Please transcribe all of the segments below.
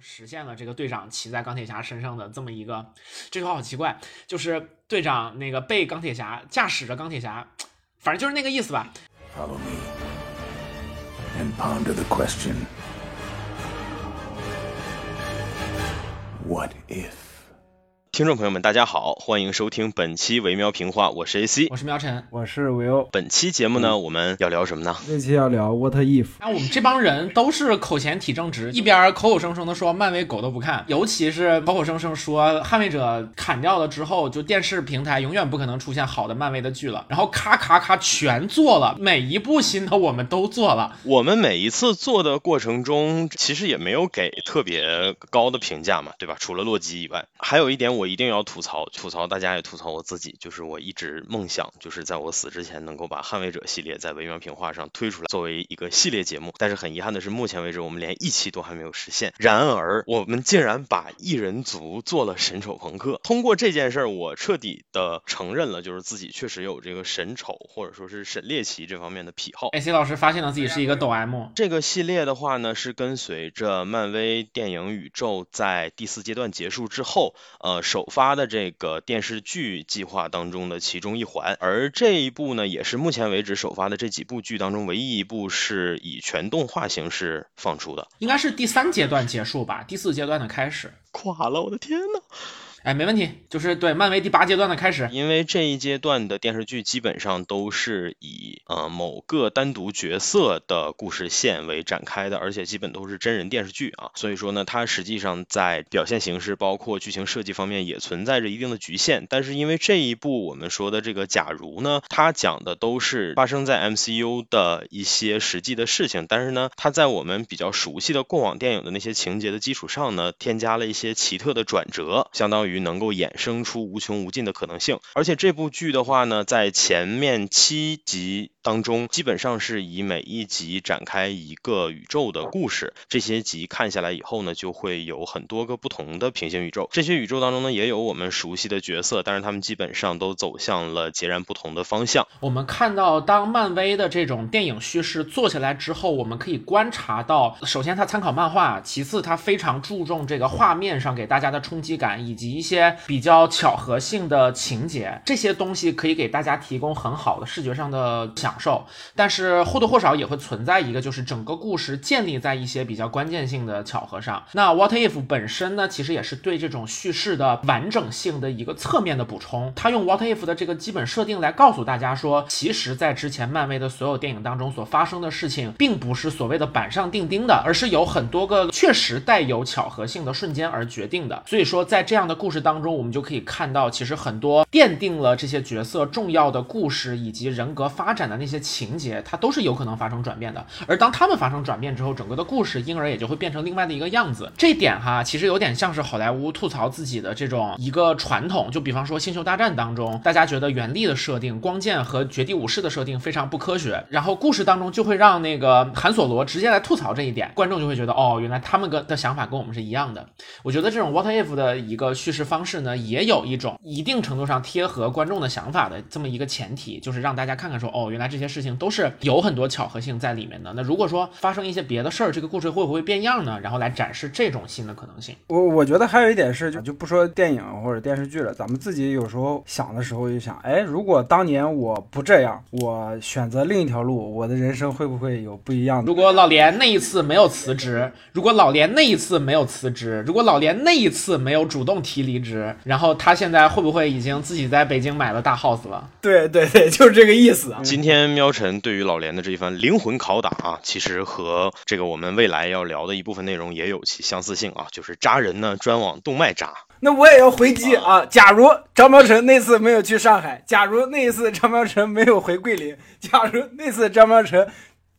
实现了这个队长骑在钢铁侠身上的这么一个，这句话好奇怪，就是队长那个被钢铁侠驾驶着钢铁侠，反正就是那个意思吧。andpoundthe question What if? 听众朋友们，大家好，欢迎收听本期维喵评话，我是 AC。我是喵晨。我是维欧，本期节目呢，我们要聊什么呢？这期要聊 What If，那我们这帮人都是口前体正直，一边口口声声的说漫威狗都不看，尤其是口口声声说捍卫者砍掉了之后，就电视平台永远不可能出现好的漫威的剧了，然后咔咔咔全做了，每一部新的我们都做了。我们每一次做的过程中，其实也没有给特别高的评价嘛，对吧？除了洛基以外，还有一点我一定要吐槽，吐槽大家也吐槽我自己，就是我一直梦想，就是在我死之前能够把捍卫者系列在微妙评话上推出来，作为一个系列节目。但是很遗憾的是，目前为止我们连一期都还没有实现。然而，我们竟然把异人族做了神丑朋克。通过这件事儿，我彻底的承认了，就是自己确实有这个神丑或者说是神猎奇这方面的癖好。AC 老师发现了自己是一个抖 M，这个系列的话呢，是跟随着漫威电影宇宙在第四阶段结束之后，呃，首发的这个电视剧计划当中的其中一环。而这一部呢，也是目前为止首发的这几部剧当中唯一一部是以全动画形式放出的。应该是第三阶段结束吧，第四阶段的开始。垮了，我的天呐！哎，没问题，就是对漫威第八阶段的开始。因为这一阶段的电视剧基本上都是以呃某个单独角色的故事线为展开的，而且基本都是真人电视剧啊，所以说呢，它实际上在表现形式包括剧情设计方面也存在着一定的局限。但是因为这一部我们说的这个假如呢，它讲的都是发生在 MCU 的一些实际的事情，但是呢，它在我们比较熟悉的过往电影的那些情节的基础上呢，添加了一些奇特的转折，相当于。于能够衍生出无穷无尽的可能性，而且这部剧的话呢，在前面七集当中，基本上是以每一集展开一个宇宙的故事。这些集看下来以后呢，就会有很多个不同的平行宇宙。这些宇宙当中呢，也有我们熟悉的角色，但是他们基本上都走向了截然不同的方向。我们看到，当漫威的这种电影叙事做下来之后，我们可以观察到，首先它参考漫画，其次它非常注重这个画面上给大家的冲击感，以及一些比较巧合性的情节，这些东西可以给大家提供很好的视觉上的想享受。但是或多或少也会存在一个，就是整个故事建立在一些比较关键性的巧合上。那 What If 本身呢，其实也是对这种叙事的完整性的一个侧面的补充。它用 What If 的这个基本设定来告诉大家说，其实在之前漫威的所有电影当中所发生的事情，并不是所谓的板上钉钉的，而是有很多个确实带有巧合性的瞬间而决定的。所以说，在这样的故事当中，我们就可以看到，其实很多奠定了这些角色重要的故事以及人格发展的那些情节，它都是有可能发生转变的。而当他们发生转变之后，整个的故事因而也就会变成另外的一个样子。这点哈，其实有点像是好莱坞吐槽自己的这种一个传统。就比方说《星球大战》当中，大家觉得原力的设定、光剑和绝地武士的设定非常不科学，然后故事当中就会让那个韩索罗直接来吐槽这一点，观众就会觉得哦，原来他们跟的想法跟我们是一样的。我觉得这种 What If 的一个叙事方式呢，也有一种一定程度上贴合观众的想法的这么一个前提，就是让大家看看说，哦，原来这些事情都是有很多巧合性在里面的。那如果说发生一些别的事儿，这个故事会不会变样呢？然后来展示这种新的可能性。我我觉得还有一点是，就就不说电影或者电视剧了，咱们自己有时候想的时候就想，哎，如果当年我不这样，我选择另一条路，我的人生会不会有不一样的？如果老连那一次没有辞职，如果老连那一次没有辞职，如果老连那一次没有主动提离职，然后他现在会不会已经自己在北京买了大 house 了？对对对，就是这个意思啊。今天喵晨对于老连的这一番灵魂拷打啊，其实和这个我们未来要聊的一部分内容也有其相似性啊，就是扎人呢专往动脉扎。那我也要回击啊！假如张苗晨那次没有去上海，假如那一次张苗晨没有回桂林，假如那次张苗晨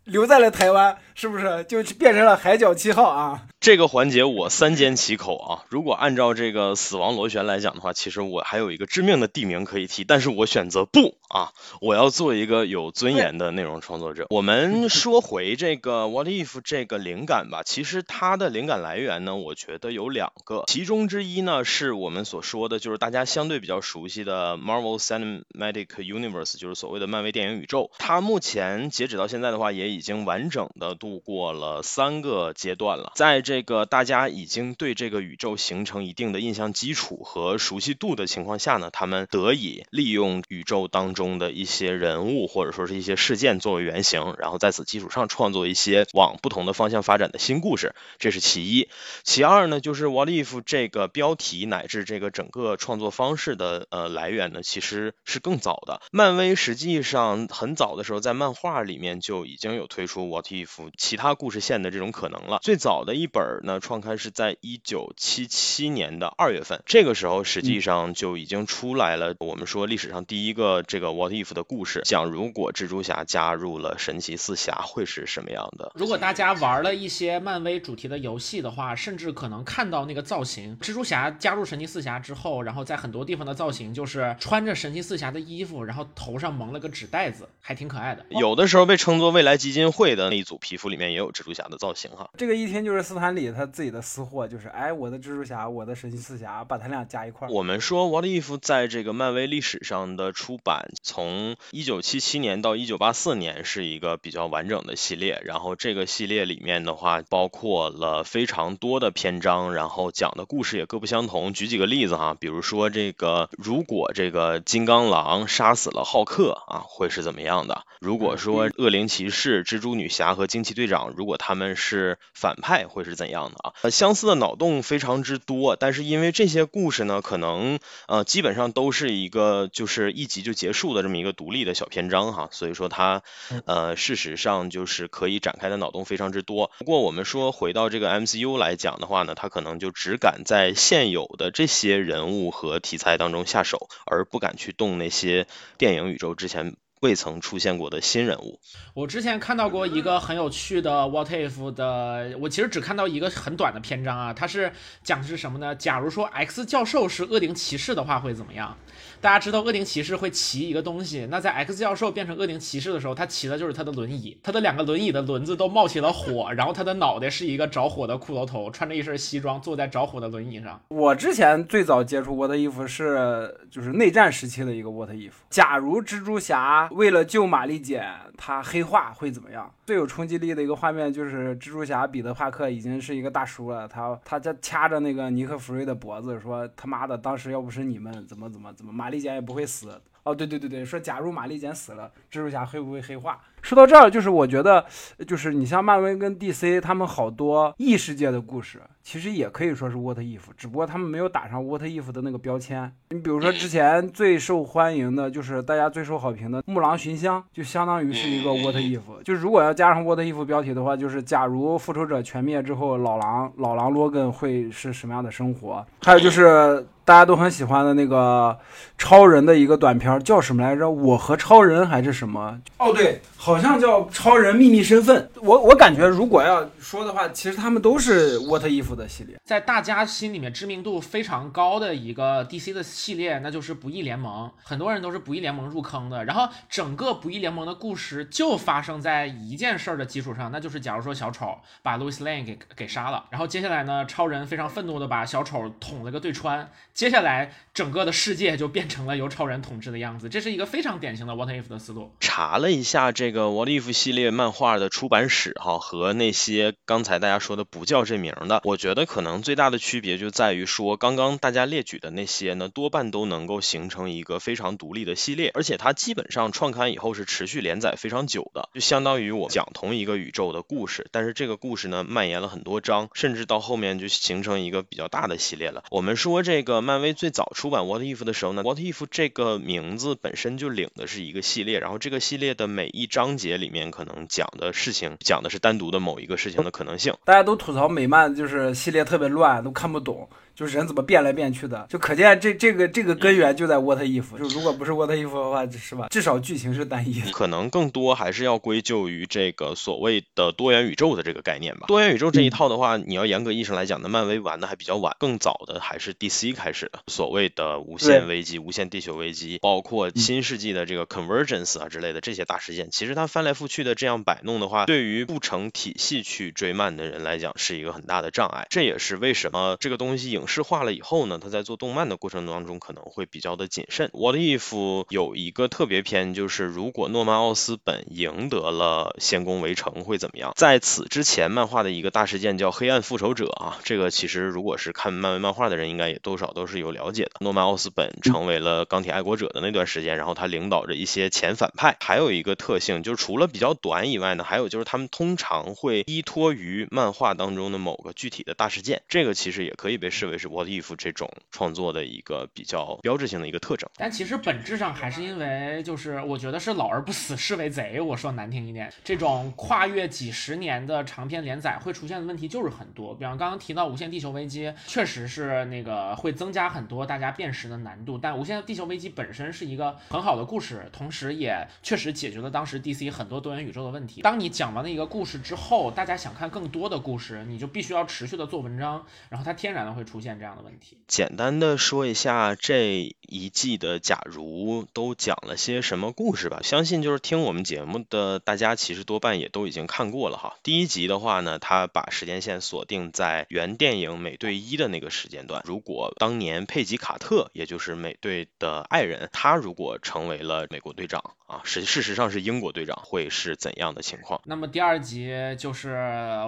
留在了台湾，是不是就变成了海角七号啊？这个环节我三缄其口啊！如果按照这个死亡螺旋来讲的话，其实我还有一个致命的地名可以提，但是我选择不啊！我要做一个有尊严的内容创作者。我们说回这个 What If 这个灵感吧，其实它的灵感来源呢，我觉得有两个，其中之一呢是我们所说的，就是大家相对比较熟悉的 Marvel Cinematic Universe，就是所谓的漫威电影宇宙。它目前截止到现在的话，也已经完整的度过了三个阶段了，在这。个大家已经对这个宇宙形成一定的印象基础和熟悉度的情况下呢，他们得以利用宇宙当中的一些人物或者说是一些事件作为原型，然后在此基础上创作一些往不同的方向发展的新故事，这是其一。其二呢，就是 What If 这个标题乃至这个整个创作方式的呃来源呢，其实是更早的。漫威实际上很早的时候在漫画里面就已经有推出 What If 其他故事线的这种可能了。最早的一本呢创刊是在一九七七年的二月份，这个时候实际上就已经出来了。我们说历史上第一个这个 What If 的故事，讲如果蜘蛛侠加入了神奇四侠会是什么样的。如果大家玩了一些漫威主题的游戏的话，甚至可能看到那个造型，蜘蛛侠加入神奇四侠之后，然后在很多地方的造型就是穿着神奇四侠的衣服，然后头上蒙了个纸袋子，还挺可爱的。有的时候被称作未来基金会的那一组皮肤里面也有蜘蛛侠的造型哈。这个一听就是斯坦李他自己的私货，就是哎，我的蜘蛛侠，我的神奇四侠，把他俩加一块儿。我们说 What If 在这个漫威历史上的出版，从一九七七年到一九八四年是一个比较完整的系列。然后这个系列里面的话，包括了非常多的篇章，然后讲的故事也各不相同。举几个例子哈，比如说这个，如果这个金刚狼杀死了浩克啊，会是怎么样的？如果说恶灵骑士、蜘蛛女侠和惊奇队长，如果他们是反派，会是怎样的啊？呃，相似的脑洞非常之多，但是因为这些故事呢，可能呃基本上都是一个就是一集就结束的这么一个独立的小篇章哈，所以说它呃事实上就是可以展开的脑洞非常之多。不过我们说回到这个 MCU 来讲的话呢，它可能就只敢在现有的这些人物和题材当中下手，而不敢去动那些电影宇宙之前。未曾出现过的新人物。我之前看到过一个很有趣的 What If 的，我其实只看到一个很短的篇章啊，它是讲的是什么呢？假如说 X 教授是恶灵骑士的话会怎么样？大家知道恶灵骑士会骑一个东西，那在 X 教授变成恶灵骑士的时候，他骑的就是他的轮椅，他的两个轮椅的轮子都冒起了火，然后他的脑袋是一个着火的骷髅头，穿着一身西装坐在着火的轮椅上。我之前最早接触 What If 是就是内战时期的一个 What If，假如蜘蛛侠为了救玛丽简，他黑化会怎么样？最有冲击力的一个画面就是蜘蛛侠彼得帕克已经是一个大叔了，他他在掐着那个尼克弗瑞的脖子说他妈的，当时要不是你们怎么怎么怎么，玛丽简也不会死。哦，对对对对，说假如玛丽简死了，蜘蛛侠会不会黑化？说到这儿，就是我觉得，就是你像漫威跟 DC，他们好多异世界的故事，其实也可以说是 What If，只不过他们没有打上 What If 的那个标签。你比如说之前最受欢迎的，就是大家最受好评的《木狼寻香》，就相当于是一个 What If。就如果要加上 What If 标题的话，就是假如复仇者全灭之后，老狼老狼罗根会是什么样的生活？还有就是大家都很喜欢的那个超人的一个短片，叫什么来着？我和超人还是什么？哦，对。好像叫超人秘密身份，我我感觉如果要说的话，其实他们都是 What If 的系列，在大家心里面知名度非常高的一个 DC 的系列，那就是不义联盟，很多人都是不义联盟入坑的。然后整个不义联盟的故事就发生在一件事儿的基础上，那就是假如说小丑把 Louis Lane 给给杀了，然后接下来呢，超人非常愤怒的把小丑捅了个对穿，接下来整个的世界就变成了由超人统治的样子，这是一个非常典型的 What If 的思路。查了一下这。这个 What If 系列漫画的出版史哈，和那些刚才大家说的不叫这名的，我觉得可能最大的区别就在于说，刚刚大家列举的那些呢，多半都能够形成一个非常独立的系列，而且它基本上创刊以后是持续连载非常久的，就相当于我讲同一个宇宙的故事，但是这个故事呢蔓延了很多章，甚至到后面就形成一个比较大的系列了。我们说这个漫威最早出版 What If 的时候呢，What If 这个名字本身就领的是一个系列，然后这个系列的每一章。节里面可能讲的事情，讲的是单独的某一个事情的可能性。大家都吐槽美漫就是系列特别乱，都看不懂。就是人怎么变来变去的，就可见这这个这个根源就在 What If。就如果不是 What If 的话，是吧？至少剧情是单一的。可能更多还是要归咎于这个所谓的多元宇宙的这个概念吧。多元宇宙这一套的话，你要严格意义上来讲呢，漫威玩的还比较晚，更早的还是 DC 开始的。所谓的无限危机、无限地球危机，包括新世纪的这个 Convergence 啊之类的这些大事件，其实它翻来覆去的这样摆弄的话，对于不成体系去追漫的人来讲，是一个很大的障碍。这也是为什么这个东西影。影视化了以后呢，他在做动漫的过程当中可能会比较的谨慎。What if 有一个特别篇，就是如果诺曼奥斯本赢得了仙宫围城会怎么样？在此之前，漫画的一个大事件叫黑暗复仇者啊，这个其实如果是看漫威漫画的人，应该也多少都是有了解的。诺曼奥斯本成为了钢铁爱国者的那段时间，然后他领导着一些前反派。还有一个特性就是除了比较短以外呢，还有就是他们通常会依托于漫画当中的某个具体的大事件，这个其实也可以被视为是 What If 这种创作的一个比较标志性的一个特征。但其实本质上还是因为，就是我觉得是老而不死，是为贼。我说难听一点，这种跨越几十年的长篇连载会出现的问题就是很多。比方刚刚提到《无限地球危机》，确实是那个会增加很多大家辨识的难度。但《无限地球危机》本身是一个很好的故事，同时也确实解决了当时 DC 很多多元宇宙的问题。当你讲完了一个故事之后，大家想看更多的故事，你就必须要持续的做文章，然后它天然的会出出现这样的问题。简单的说一下这一季的假如都讲了些什么故事吧。相信就是听我们节目的大家，其实多半也都已经看过了哈。第一集的话呢，他把时间线锁定在原电影美队一的那个时间段。如果当年佩吉卡特，也就是美队的爱人，他如果成为了美国队长啊，实事实上是英国队长，会是怎样的情况？那么第二集就是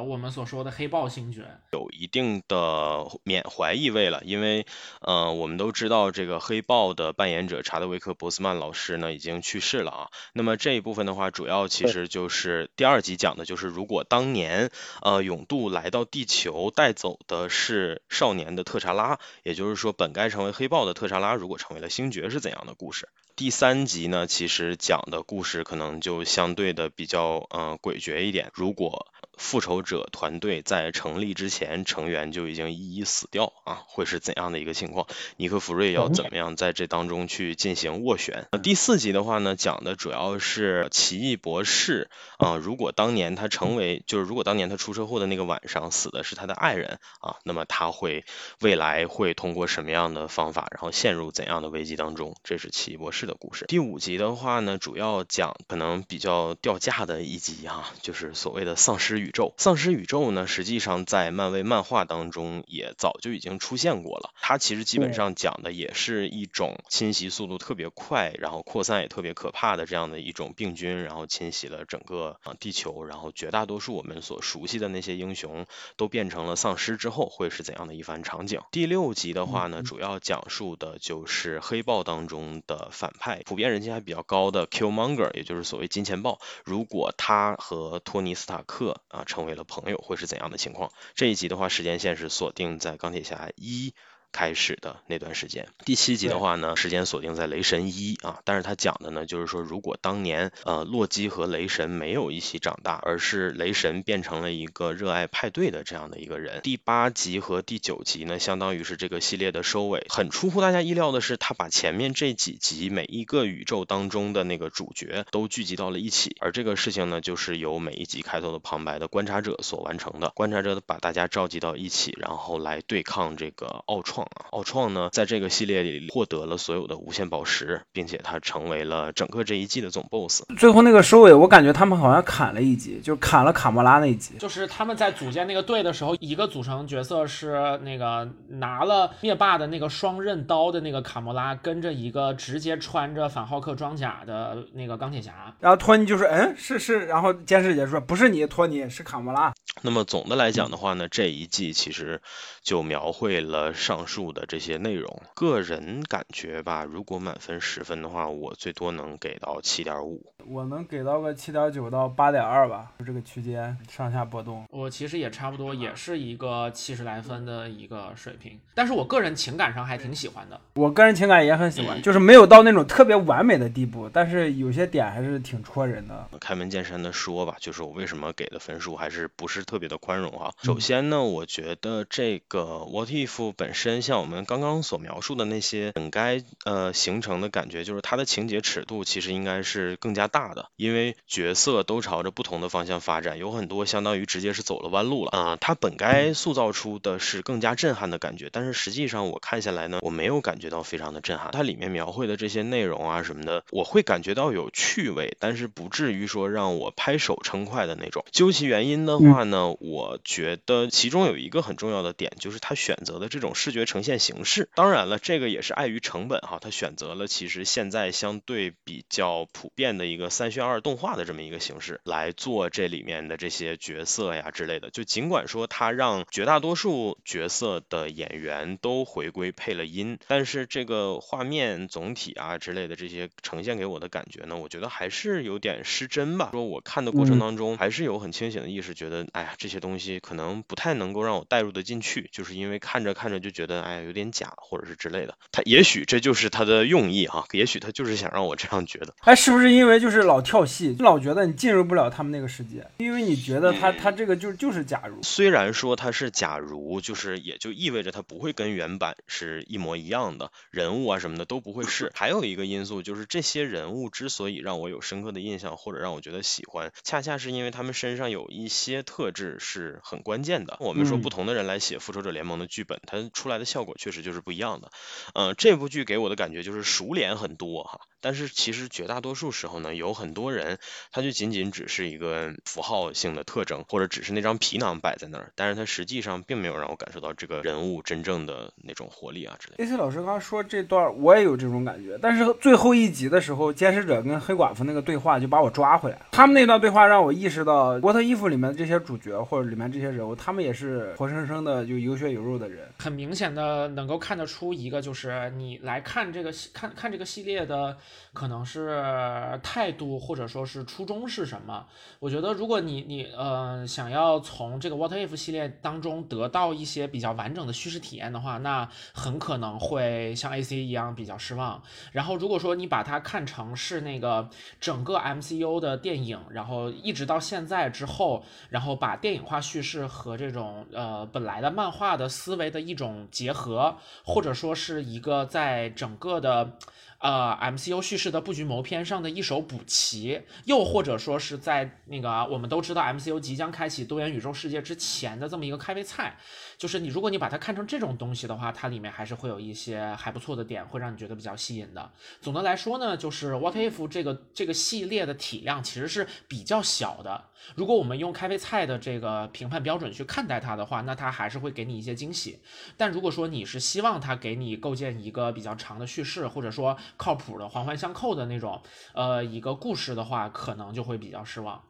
我们所说的黑豹星爵，有一定的缅怀意味了，因为呃，我们都知道这个黑豹的扮演者查德维克·博斯曼老师呢已经去世了啊。那么这一部分的话，主要其实就是第二集讲的就是，如果当年呃勇度来到地球带走的是少年的特查拉，也就是说本该成为黑豹的特查拉，如果成为了星爵是怎样的故事？第三集呢，其实讲的故事可能就相对的比较呃诡谲一点。如果复仇者团队在成立之前，成员就已经一一死掉啊，会是怎样的一个情况？尼克弗瑞要怎么样在这当中去进行斡旋？第四集的话呢，讲的主要是奇异博士啊，如果当年他成为，就是如果当年他出车祸的那个晚上死的是他的爱人啊，那么他会未来会通过什么样的方法，然后陷入怎样的危机当中？这是奇异博士的故事。第五集的话呢，主要讲可能比较掉价的一集啊，就是所谓的丧尸宇宙。丧尸宇宙呢，实际上在漫威漫画当中也早就已经出现过了。它其实基本上讲的也是一种侵袭速度特别快，然后扩散也特别可怕的这样的一种病菌，然后侵袭了整个啊地球，然后绝大多数我们所熟悉的那些英雄都变成了丧尸之后会是怎样的一番场景。第六集的话呢，主要讲述的就是黑豹当中的反派，普遍人气还比较高的 Killmonger，也就是所谓金钱豹。如果他和托尼斯塔克啊成为了朋友，会是怎样的情况？这一集的话，时间线是锁定在钢铁侠一。开始的那段时间，第七集的话呢，时间锁定在雷神一啊，但是他讲的呢，就是说如果当年呃洛基和雷神没有一起长大，而是雷神变成了一个热爱派对的这样的一个人。第八集和第九集呢，相当于是这个系列的收尾。很出乎大家意料的是，他把前面这几集每一个宇宙当中的那个主角都聚集到了一起，而这个事情呢，就是由每一集开头的旁白的观察者所完成的。观察者把大家召集到一起，然后来对抗这个奥创。奥创呢，在这个系列里获得了所有的无限宝石，并且他成为了整个这一季的总 BOSS。最后那个收尾，我感觉他们好像砍了一集，就砍了卡莫拉那一集。就是他们在组建那个队的时候，一个组成角色是那个拿了灭霸的那个双刃刀的那个卡莫拉，跟着一个直接穿着反浩克装甲的那个钢铁侠。然后托尼就说：“嗯，是是。”然后监视姐说：“不是你，托尼是卡莫拉。”那么总的来讲的话呢，这一季其实就描绘了上述的这些内容。个人感觉吧，如果满分十分的话，我最多能给到七点五。我能给到个七点九到八点二吧，就这个区间上下波动。我其实也差不多，也是一个七十来分的一个水平。但是我个人情感上还挺喜欢的。我个人情感也很喜欢，就是没有到那种特别完美的地步，但是有些点还是挺戳人的。开门见山的说吧，就是我为什么给的分数还是不是特别的宽容哈。首先呢，我觉得这个 What If 本身像我们刚刚所描述的那些本该呃形成的感觉，就是它的情节尺度其实应该是更加大的，因为角色都朝着不同的方向发展，有很多相当于直接是走了弯路了啊。他本该塑造出的是更加震撼的感觉，但是实际上我看下来呢，我没有感觉到非常的震撼。它里面描绘的这些内容啊什么的，我会感觉到有趣味，但是不至于说让我拍手称快的那种。究其原因的话呢，我觉得其中有一个很重要的点，就是他选择的这种视觉呈现形式。当然了，这个也是碍于成本哈，他选择了其实现在相对比较普遍的一个三选二动画的这么一个形式来做这里面的这些角色呀之类的。就尽管说他让绝大多数角色的演员都回归配了音，但是这个画面总体啊之类的这些呈现给我的感觉呢，我觉得还是有点失真吧。说我看的过程当中还是有很清醒的意识，觉得哎呀这些东西可能不太能够让我带入的进去，就是因为看着看着就觉得哎呀有点假或者是之类的。他也许这就是他的用意哈，也许他就是想让我这样觉得。哎，是不是因为就是老跳戏，老觉得你进入不了他们那个世界，因为你觉得他他这个就就是假如。虽然说他是假如，就是也就意味着他不会跟原版是一模一样的，人物啊什么的都不会是。还有一个因素就是这些人物之所以让我有深刻的印象，或者让我觉得喜欢，恰恰是因为他们身上有一些特质是很关键的。我们说不同的人来写复仇者联盟的剧本，它出来的效果确实就是不一样的。嗯，这部剧给我的感觉就是熟脸很多哈。但是其实绝大多数时候呢，有很多人他就仅仅只是一个符号性的特征，或者只是那张皮囊摆在那儿，但是他实际上并没有让我感受到这个人物真正的那种活力啊之类的。A C 老师刚刚说这段，我也有这种感觉，但是最后一集的时候，监视者跟黑寡妇那个对话就把我抓回来了。他们那段对话让我意识到，沃特衣服里面的这些主角或者里面这些人物，他们也是活生生的就有血有肉的人。很明显的能够看得出一个，就是你来看这个看看这个系列的。可能是态度或者说是初衷是什么？我觉得如果你你呃想要从这个 What If 系列当中得到一些比较完整的叙事体验的话，那很可能会像 AC 一样比较失望。然后如果说你把它看成是那个整个 MCU 的电影，然后一直到现在之后，然后把电影化叙事和这种呃本来的漫画的思维的一种结合，或者说是一个在整个的。呃，MCU 叙事的布局谋篇上的一手补齐，又或者说是在那个我们都知道 MCU 即将开启多元宇宙世界之前的这么一个开胃菜。就是你，如果你把它看成这种东西的话，它里面还是会有一些还不错的点，会让你觉得比较吸引的。总的来说呢，就是 What If 这个这个系列的体量其实是比较小的。如果我们用开胃菜的这个评判标准去看待它的话，那它还是会给你一些惊喜。但如果说你是希望它给你构建一个比较长的叙事，或者说靠谱的环环相扣的那种呃一个故事的话，可能就会比较失望。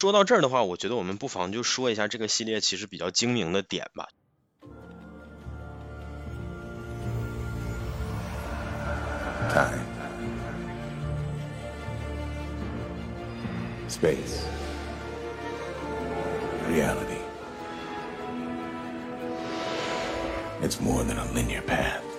说到这儿的话，我觉得我们不妨就说一下这个系列其实比较精明的点吧。Time. Space. Reality. It's more than a linear path.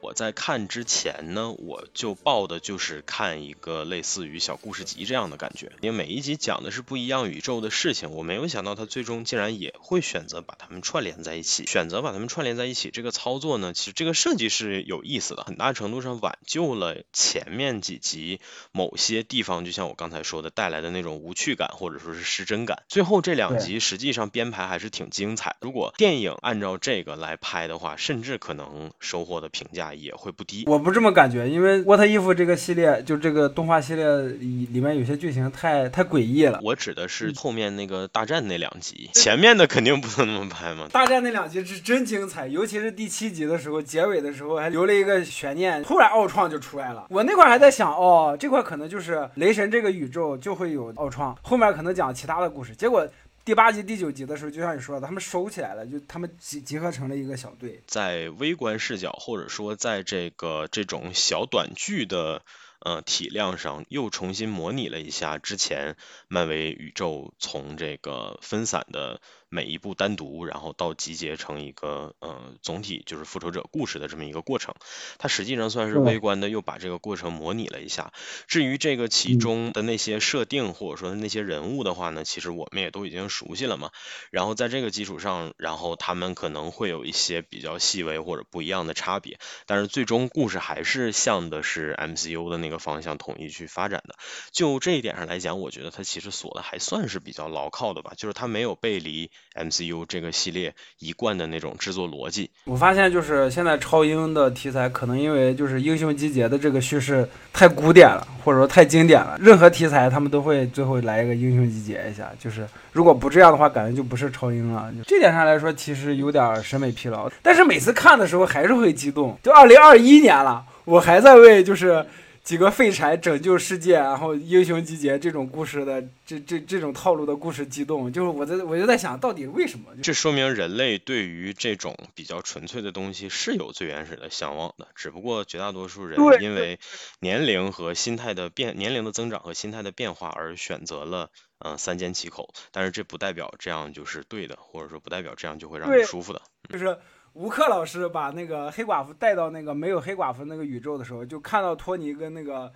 我在看之前呢，我就抱的就是看一个类似于小故事集这样的感觉，因为每一集讲的是不一样宇宙的事情。我没有想到他最终竟然也会选择把它们串联在一起，选择把它们串联在一起这个操作呢，其实这个设计是有意思的，很大程度上挽救了前面几集某些地方，就像我刚才说的带来的那种无趣感或者说是失真感。最后这两集实际上编排还是挺精彩。如果电影按照这个来拍的话，甚至可能收获的评价。也会不低，我不这么感觉，因为《What If》这个系列，就这个动画系列里里面有些剧情太太诡异了。我指的是后面那个大战那两集，前面的肯定不能那么拍嘛。大战那两集是真精彩，尤其是第七集的时候，结尾的时候还留了一个悬念，突然奥创就出来了。我那块还在想，哦，这块可能就是雷神这个宇宙就会有奥创，后面可能讲其他的故事，结果。第八集、第九集的时候，就像你说的，他们收起来了，就他们集集合成了一个小队。在微观视角，或者说在这个这种小短剧的呃体量上，又重新模拟了一下之前漫威宇宙从这个分散的每一部单独，然后到集结成一个呃总体就是复仇者故事的这么一个过程。它实际上算是微观的又把这个过程模拟了一下。至于这个其中的那些设定或者说那些人物的话呢，其实我们也都已经熟悉了嘛。然后在这个基础上，然后他们可能会有一些比较细微或者不一样的差别，但是最终故事还是向的是 MCU 的那个方向统一去发展的。就这一点上来讲，我觉得它其实锁的还算是比较牢靠的吧，就是它没有背离 MCU 这个系列一贯的那种制作逻辑。我发现就是现在超英的题材，可能因为就是英雄集结的这个叙事太古典了，或者说太经典了。任何题材他们都会最后来一个英雄集结一下，就是如果不这样的话，感觉就不是超英了。这点上来说，其实有点审美疲劳。但是每次看的时候还是会激动。就二零二一年了，我还在为就是。几个废柴拯救世界，然后英雄集结这种故事的这这这种套路的故事激动，就是我在我就在想到底为什么？这说明人类对于这种比较纯粹的东西是有最原始的向往的，只不过绝大多数人因为年龄和心态的变，年龄的增长和心态的变化而选择了嗯三缄其口。但是这不代表这样就是对的，或者说不代表这样就会让你舒服的。就是吴克老师把那个黑寡妇带到那个没有黑寡妇那个宇宙的时候，就看到托尼跟那个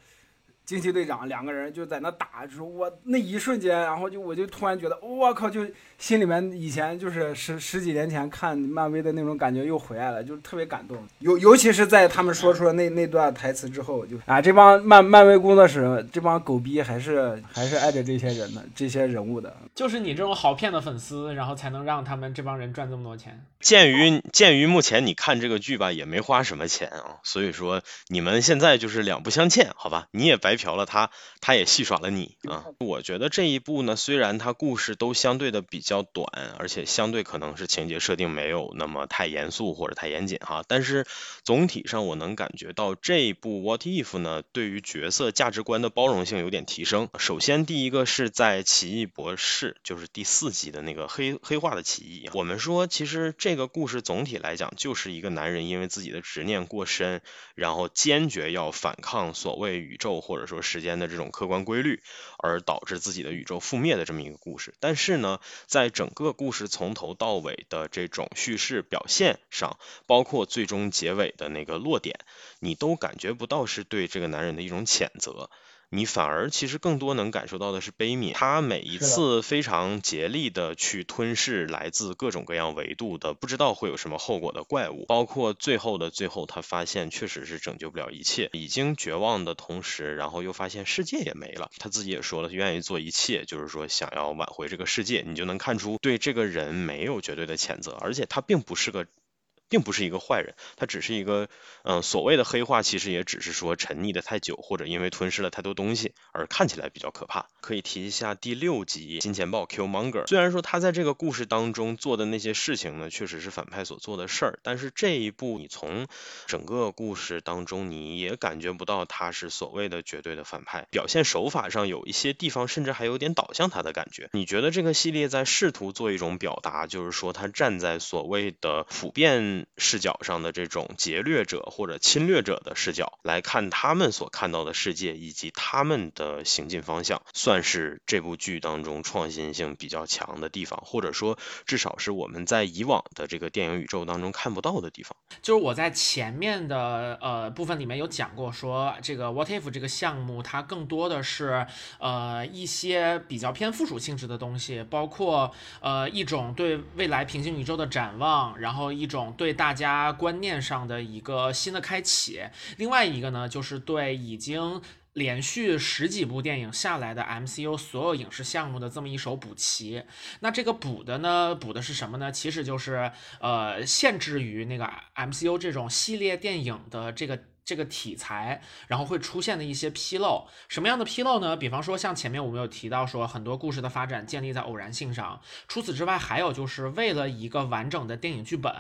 惊奇队长两个人就在那打，就是我那一瞬间，然后就我就突然觉得，我靠，就心里面以前就是十十几年前看漫威的那种感觉又回来了，就是特别感动。尤尤其是在他们说出了那那段台词之后，就啊，这帮漫漫威工作室这帮狗逼还是还是爱着这些人的这些人物的。就是你这种好骗的粉丝，然后才能让他们这帮人赚这么多钱。鉴于鉴于目前你看这个剧吧，也没花什么钱啊，所以说你们现在就是两不相欠，好吧？你也白嫖了他，他也戏耍了你啊。我觉得这一部呢，虽然它故事都相对的比较短，而且相对可能是情节设定没有那么太严肃或者太严谨哈，但是总体上我能感觉到这一部 What If 呢，对于角色价值观的包容性有点提升。首先第一个是在奇异博士，就是第四集的那个黑黑化的奇异，我们说其实这个故事总体来讲就是一个男人因为自己的执念过深，然后坚决要反抗所谓宇宙或说时间的这种客观规律，而导致自己的宇宙覆灭的这么一个故事。但是呢，在整个故事从头到尾的这种叙事表现上，包括最终结尾的那个落点，你都感觉不到是对这个男人的一种谴责。你反而其实更多能感受到的是悲悯。他每一次非常竭力的去吞噬来自各种各样维度的不知道会有什么后果的怪物，包括最后的最后，他发现确实是拯救不了一切，已经绝望的同时，然后又发现世界也没了。他自己也说了，愿意做一切，就是说想要挽回这个世界。你就能看出对这个人没有绝对的谴责，而且他并不是个。并不是一个坏人，他只是一个，嗯，所谓的黑化，其实也只是说沉溺的太久，或者因为吞噬了太多东西而看起来比较可怕。可以提一下第六集金钱豹 Q Monger，虽然说他在这个故事当中做的那些事情呢，确实是反派所做的事儿，但是这一部你从整个故事当中你也感觉不到他是所谓的绝对的反派，表现手法上有一些地方甚至还有点导向他的感觉。你觉得这个系列在试图做一种表达，就是说他站在所谓的普遍。视角上的这种劫掠者或者侵略者的视角来看他们所看到的世界以及他们的行进方向，算但是这部剧当中创新性比较强的地方，或者说至少是我们在以往的这个电影宇宙当中看不到的地方。就是我在前面的呃部分里面有讲过，说这个 What If 这个项目它更多的是呃一些比较偏附属性质的东西，包括呃一种对未来平行宇宙的展望，然后一种对大家观念上的一个新的开启，另外一个呢，就是对已经连续十几部电影下来的 MCU 所有影视项目的这么一手补齐。那这个补的呢，补的是什么呢？其实就是呃，限制于那个 MCU 这种系列电影的这个。这个题材，然后会出现的一些纰漏，什么样的纰漏呢？比方说，像前面我们有提到说，很多故事的发展建立在偶然性上。除此之外，还有就是为了一个完整的电影剧本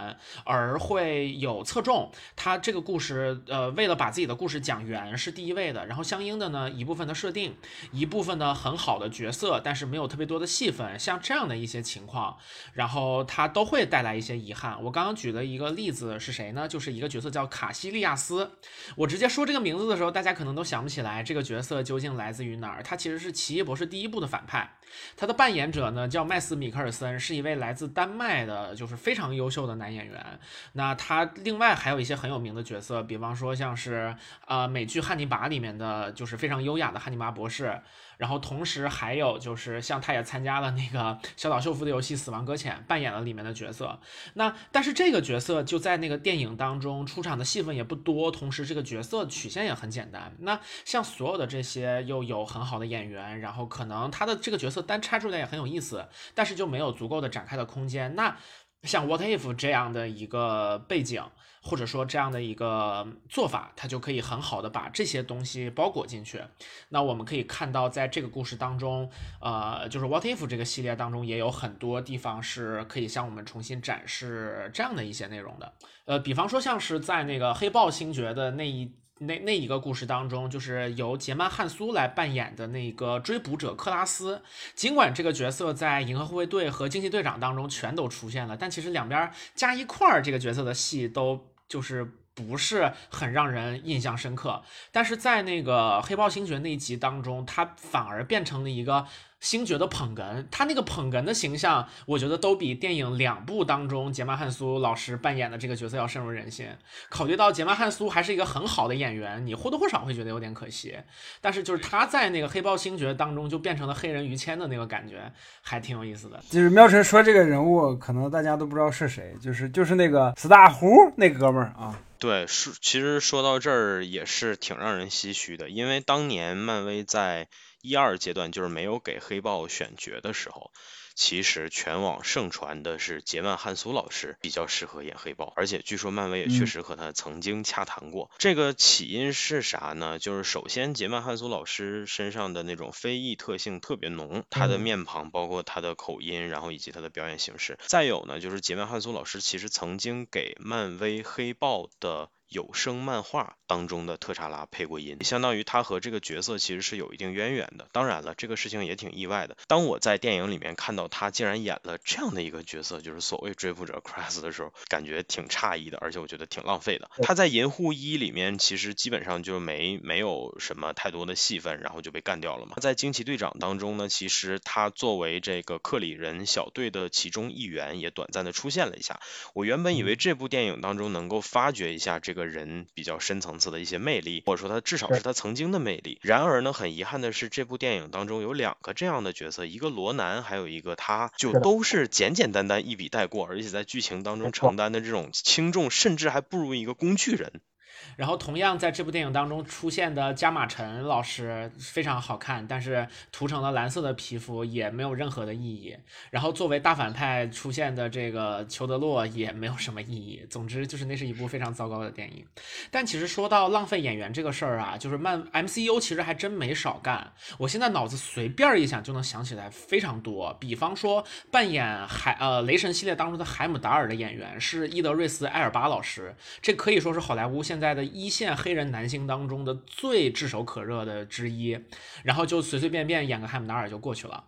而会有侧重。它这个故事，呃，为了把自己的故事讲圆是第一位的。然后相应的呢，一部分的设定，一部分的很好的角色，但是没有特别多的戏份，像这样的一些情况，然后它都会带来一些遗憾。我刚刚举的一个例子是谁呢？就是一个角色叫卡西利亚斯。我直接说这个名字的时候，大家可能都想不起来这个角色究竟来自于哪儿。他其实是奇异博士第一部的反派，他的扮演者呢叫麦斯·米克尔森，是一位来自丹麦的，就是非常优秀的男演员。那他另外还有一些很有名的角色，比方说像是啊美剧《汉尼拔》里面的就是非常优雅的汉尼拔博士。然后同时还有就是像他也参加了那个小岛秀夫的游戏《死亡搁浅》，扮演了里面的角色。那但是这个角色就在那个电影当中出场的戏份也不多，同时这个角色曲线也很简单。那像所有的这些又有很好的演员，然后可能他的这个角色单拆出来也很有意思，但是就没有足够的展开的空间。那像 What If 这样的一个背景。或者说这样的一个做法，它就可以很好的把这些东西包裹进去。那我们可以看到，在这个故事当中，呃，就是 What If 这个系列当中，也有很多地方是可以向我们重新展示这样的一些内容的。呃，比方说像是在那个黑豹星爵的那一那那一个故事当中，就是由杰曼汉苏来扮演的那个追捕者克拉斯。尽管这个角色在银河护卫队和惊奇队长当中全都出现了，但其实两边加一块儿，这个角色的戏都。就是不是很让人印象深刻，但是在那个黑豹星爵那一集当中，他反而变成了一个。星爵的捧哏，他那个捧哏的形象，我觉得都比电影两部当中杰曼汉苏老师扮演的这个角色要深入人心。考虑到杰曼汉苏还是一个很好的演员，你或多或少会觉得有点可惜。但是就是他在那个黑豹星爵当中就变成了黑人于谦的那个感觉，还挺有意思的。就是喵晨说这个人物，可能大家都不知道是谁，就是就是那个死大胡那哥们儿啊。对，是其实说到这儿也是挺让人唏嘘的，因为当年漫威在。一二阶段就是没有给黑豹选角的时候，其实全网盛传的是杰曼汉苏老师比较适合演黑豹，而且据说漫威也确实和他曾经洽谈过。这个起因是啥呢？就是首先杰曼汉苏老师身上的那种非裔特性特别浓，他的面庞包括他的口音，然后以及他的表演形式。再有呢，就是杰曼汉苏老师其实曾经给漫威黑豹的。有声漫画当中的特查拉配过音，相当于他和这个角色其实是有一定渊源的。当然了，这个事情也挺意外的。当我在电影里面看到他竟然演了这样的一个角色，就是所谓追捕者 Cross 的时候，感觉挺诧异的，而且我觉得挺浪费的。他在银护一里面其实基本上就没没有什么太多的戏份，然后就被干掉了嘛。在惊奇队长当中呢，其实他作为这个克里人小队的其中一员，也短暂的出现了一下。我原本以为这部电影当中能够发掘一下这个。人比较深层次的一些魅力，或者说他至少是他曾经的魅力。然而呢，很遗憾的是，这部电影当中有两个这样的角色，一个罗南，还有一个他，就都是简简单单一笔带过，而且在剧情当中承担的这种轻重，甚至还不如一个工具人。然后，同样在这部电影当中出现的加马陈老师非常好看，但是涂成了蓝色的皮肤也没有任何的意义。然后，作为大反派出现的这个裘德洛也没有什么意义。总之，就是那是一部非常糟糕的电影。但其实说到浪费演员这个事儿啊，就是漫 MCU 其实还真没少干。我现在脑子随便一想就能想起来非常多。比方说，扮演海呃雷神系列当中的海姆达尔的演员是伊德瑞斯艾尔巴老师，这可以说是好莱坞现在。的一线黑人男星当中的最炙手可热的之一，然后就随随便便演个汉姆达尔就过去了。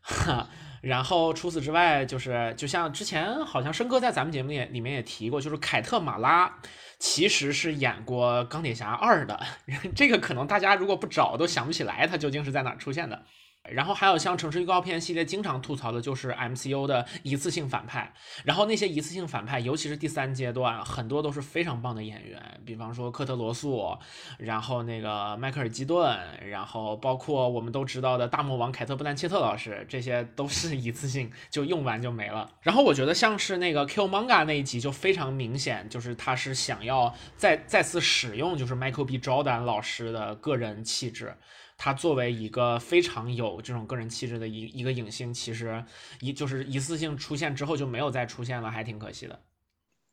哈 然后除此之外，就是就像之前好像申哥在咱们节目里里面也提过，就是凯特马拉其实是演过钢铁侠二的，这个可能大家如果不找都想不起来他究竟是在哪出现的。然后还有像城市预告片系列经常吐槽的就是 MCU 的一次性反派，然后那些一次性反派，尤其是第三阶段，很多都是非常棒的演员，比方说科特罗素，然后那个迈克尔基顿，然后包括我们都知道的大魔王凯特布兰切特老师，这些都是一次性就用完就没了。然后我觉得像是那个 Q Manga 那一集就非常明显，就是他是想要再再次使用就是 Michael B Jordan 老师的个人气质。他作为一个非常有这种个人气质的一一个影星，其实一就是一次性出现之后就没有再出现了，还挺可惜的。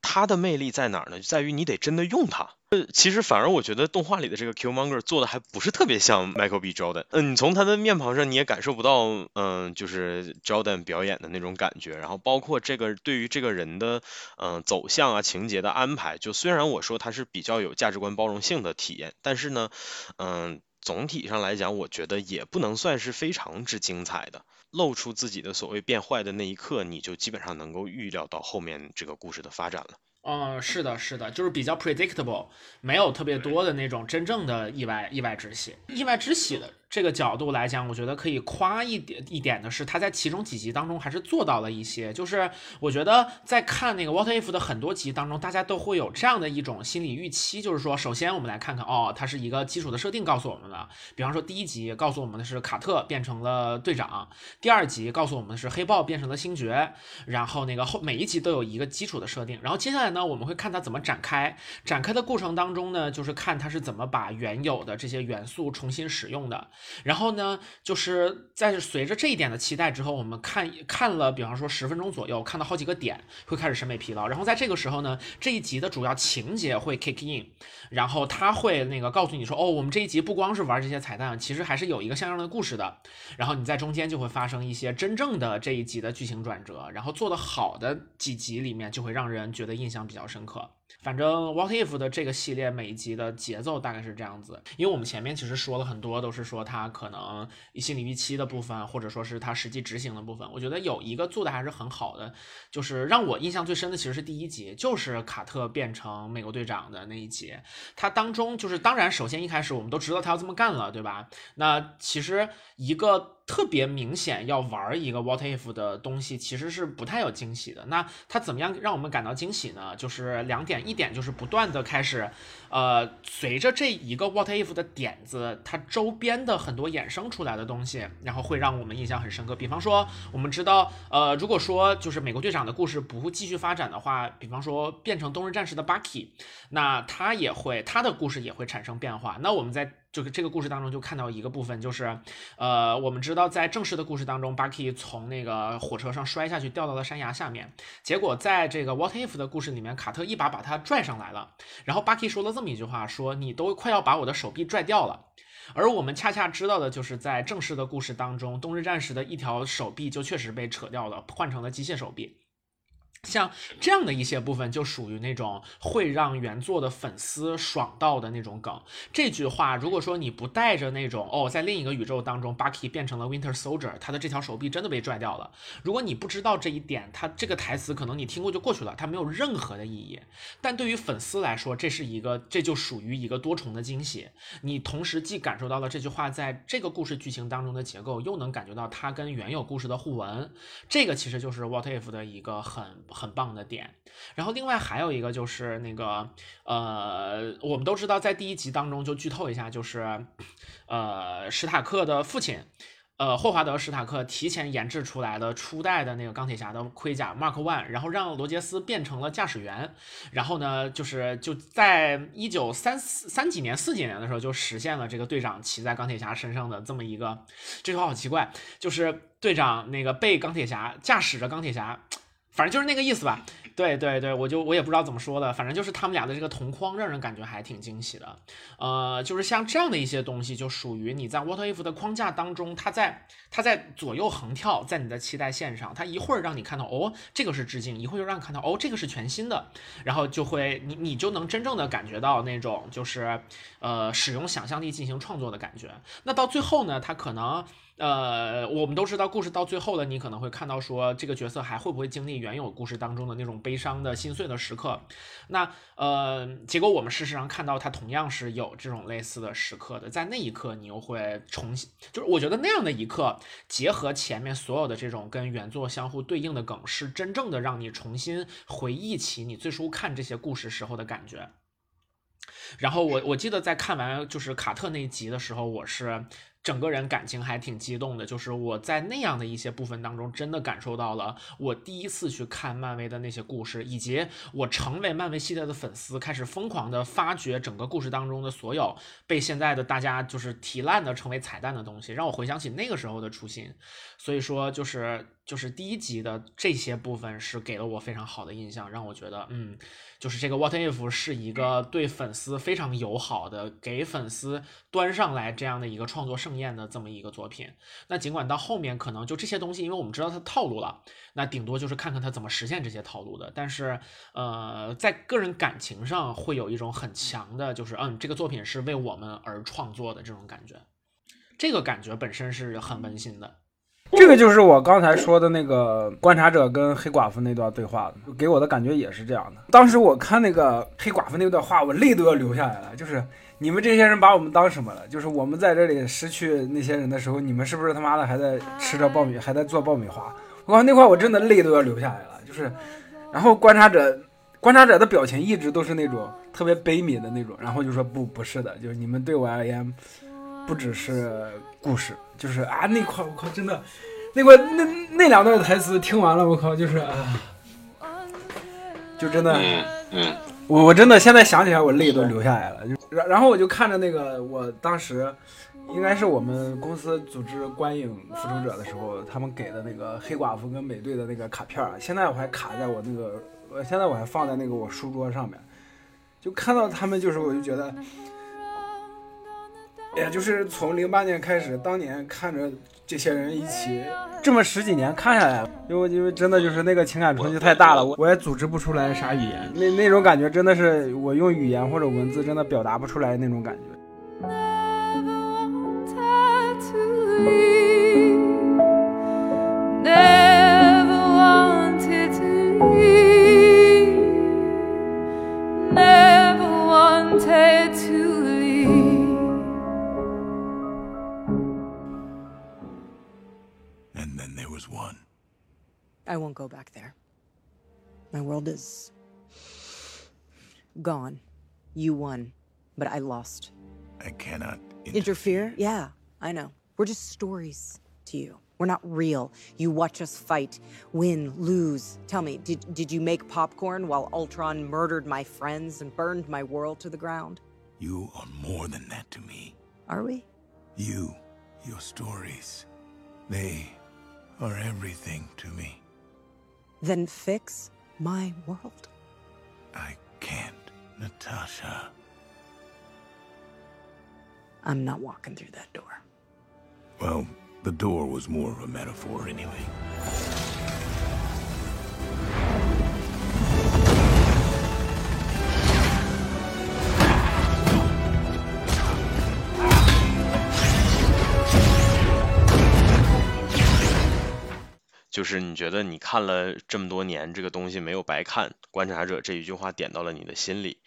他的魅力在哪儿呢？在于你得真的用他。呃，其实反而我觉得动画里的这个 Q Monger 做的还不是特别像 Michael B Jordan。嗯，你从他的面庞上你也感受不到，嗯，就是 Jordan 表演的那种感觉。然后包括这个对于这个人的嗯走向啊、情节的安排，就虽然我说他是比较有价值观包容性的体验，但是呢，嗯。总体上来讲，我觉得也不能算是非常之精彩的。露出自己的所谓变坏的那一刻，你就基本上能够预料到后面这个故事的发展了。嗯，是的，是的，就是比较 predictable，没有特别多的那种真正的意外意外之喜。意外之喜的这个角度来讲，我觉得可以夸一点一点的是，他在其中几集当中还是做到了一些。就是我觉得在看那个 What If 的很多集当中，大家都会有这样的一种心理预期，就是说，首先我们来看看，哦，它是一个基础的设定告诉我们的，比方说第一集告诉我们的是卡特变成了队长，第二集告诉我们的是黑豹变成了星爵，然后那个后每一集都有一个基础的设定，然后接下来呢，我们会看它怎么展开，展开的过程当中呢，就是看它是怎么把原有的这些元素重新使用的。然后呢，就是在随着这一点的期待之后，我们看看了，比方说十分钟左右，看到好几个点，会开始审美疲劳。然后在这个时候呢，这一集的主要情节会 kick in，然后他会那个告诉你说，哦，我们这一集不光是玩这些彩蛋，其实还是有一个像样的故事的。然后你在中间就会发生一些真正的这一集的剧情转折，然后做的好的几集里面就会让人觉得印象比较深刻。反正 What If 的这个系列每一集的节奏大概是这样子，因为我们前面其实说了很多，都是说它可能心理预期的部分，或者说是它实际执行的部分。我觉得有一个做的还是很好的，就是让我印象最深的其实是第一集，就是卡特变成美国队长的那一集。它当中就是当然，首先一开始我们都知道他要这么干了，对吧？那其实一个。特别明显要玩一个 What If 的东西，其实是不太有惊喜的。那它怎么样让我们感到惊喜呢？就是两点，一点就是不断的开始，呃，随着这一个 What If 的点子，它周边的很多衍生出来的东西，然后会让我们印象很深刻。比方说，我们知道，呃，如果说就是美国队长的故事不会继续发展的话，比方说变成冬日战士的 Bucky，那他也会他的故事也会产生变化。那我们在就是这个故事当中就看到一个部分，就是，呃，我们知道在正式的故事当中，Bucky 从那个火车上摔下去，掉到了山崖下面。结果在这个 What If 的故事里面，卡特一把把他拽上来了。然后 Bucky 说了这么一句话，说你都快要把我的手臂拽掉了。而我们恰恰知道的就是在正式的故事当中，冬日战士的一条手臂就确实被扯掉了，换成了机械手臂。像这样的一些部分，就属于那种会让原作的粉丝爽到的那种梗。这句话，如果说你不带着那种哦，在另一个宇宙当中，Bucky 变成了 Winter Soldier，他的这条手臂真的被拽掉了。如果你不知道这一点，他这个台词可能你听过就过去了，它没有任何的意义。但对于粉丝来说，这是一个，这就属于一个多重的惊喜。你同时既感受到了这句话在这个故事剧情当中的结构，又能感觉到它跟原有故事的互文。这个其实就是 What If 的一个很。很棒的点，然后另外还有一个就是那个呃，我们都知道在第一集当中就剧透一下，就是呃史塔克的父亲，呃霍华德史塔克提前研制出来的初代的那个钢铁侠的盔甲 Mark One，然后让罗杰斯变成了驾驶员，然后呢就是就在一九三四三几年四几年的时候就实现了这个队长骑在钢铁侠身上的这么一个，这句话好奇怪，就是队长那个被钢铁侠驾驶着钢铁侠。反正就是那个意思吧，对对对，我就我也不知道怎么说的，反正就是他们俩的这个同框让人感觉还挺惊喜的，呃，就是像这样的一些东西，就属于你在 What If 的框架当中，它在它在左右横跳，在你的期待线上，它一会儿让你看到哦这个是致敬，一会儿又让你看到哦这个是全新的，然后就会你你就能真正的感觉到那种就是呃使用想象力进行创作的感觉，那到最后呢，它可能。呃，我们都知道，故事到最后了，你可能会看到说，这个角色还会不会经历原有故事当中的那种悲伤的心碎的时刻？那呃，结果我们事实上看到，他同样是有这种类似的时刻的。在那一刻，你又会重新，就是我觉得那样的一刻，结合前面所有的这种跟原作相互对应的梗，是真正的让你重新回忆起你最初看这些故事时候的感觉。然后我我记得在看完就是卡特那一集的时候，我是。整个人感情还挺激动的，就是我在那样的一些部分当中，真的感受到了我第一次去看漫威的那些故事，以及我成为漫威系列的粉丝，开始疯狂的发掘整个故事当中的所有被现在的大家就是提烂的成为彩蛋的东西，让我回想起那个时候的初心。所以说，就是就是第一集的这些部分是给了我非常好的印象，让我觉得，嗯，就是这个 What If 是一个对粉丝非常友好的，给粉丝端上来这样的一个创作盛宴的这么一个作品。那尽管到后面可能就这些东西，因为我们知道它套路了，那顶多就是看看他怎么实现这些套路的。但是，呃，在个人感情上会有一种很强的，就是嗯，这个作品是为我们而创作的这种感觉，这个感觉本身是很温馨的。这个就是我刚才说的那个观察者跟黑寡妇那段对话，给我的感觉也是这样的。当时我看那个黑寡妇那段话，我泪都要流下来了。就是你们这些人把我们当什么了？就是我们在这里失去那些人的时候，你们是不是他妈的还在吃着爆米，还在做爆米花？我靠，那块我真的泪都要流下来了。就是，然后观察者，观察者的表情一直都是那种特别悲悯的那种，然后就说不，不是的，就是你们对我而言，不只是故事。就是啊，那块我靠，真的，那块那那两段台词听完了，我靠，就是啊，就真的，嗯嗯，我我真的现在想起来，我泪都流下来了。就然然后我就看着那个，我当时应该是我们公司组织观影复仇者的时候，他们给的那个黑寡妇跟美队的那个卡片儿，现在我还卡在我那个，我现在我还放在那个我书桌上面，就看到他们，就是我就觉得。也就是从零八年开始，当年看着这些人一起这么十几年看下来，因为因为真的就是那个情感冲击太大了，我我也组织不出来啥语言，那那种感觉真的是我用语言或者文字真的表达不出来那种感觉。I won't go back there. My world is gone. You won, but I lost. I cannot interfere. interfere. Yeah, I know. We're just stories to you. We're not real. You watch us fight, win, lose. Tell me, did, did you make popcorn while Ultron murdered my friends and burned my world to the ground? You are more than that to me. Are we? You, your stories, they are everything to me. Then fix my world. I can't, Natasha. I'm not walking through that door. Well, the door was more of a metaphor anyway. 就是你觉得你看了这么多年，这个东西没有白看。观察者这一句话点到了你的心里，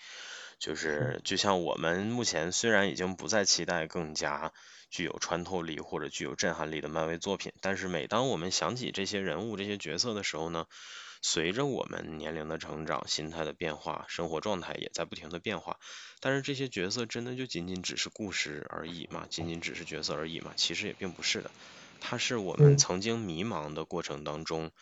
就是就像我们目前虽然已经不再期待更加具有穿透力或者具有震撼力的漫威作品，但是每当我们想起这些人物、这些角色的时候呢，随着我们年龄的成长、心态的变化、生活状态也在不停的变化。但是这些角色真的就仅仅只是故事而已吗？仅仅只是角色而已吗？其实也并不是的。它是我们曾经迷茫的过程当中，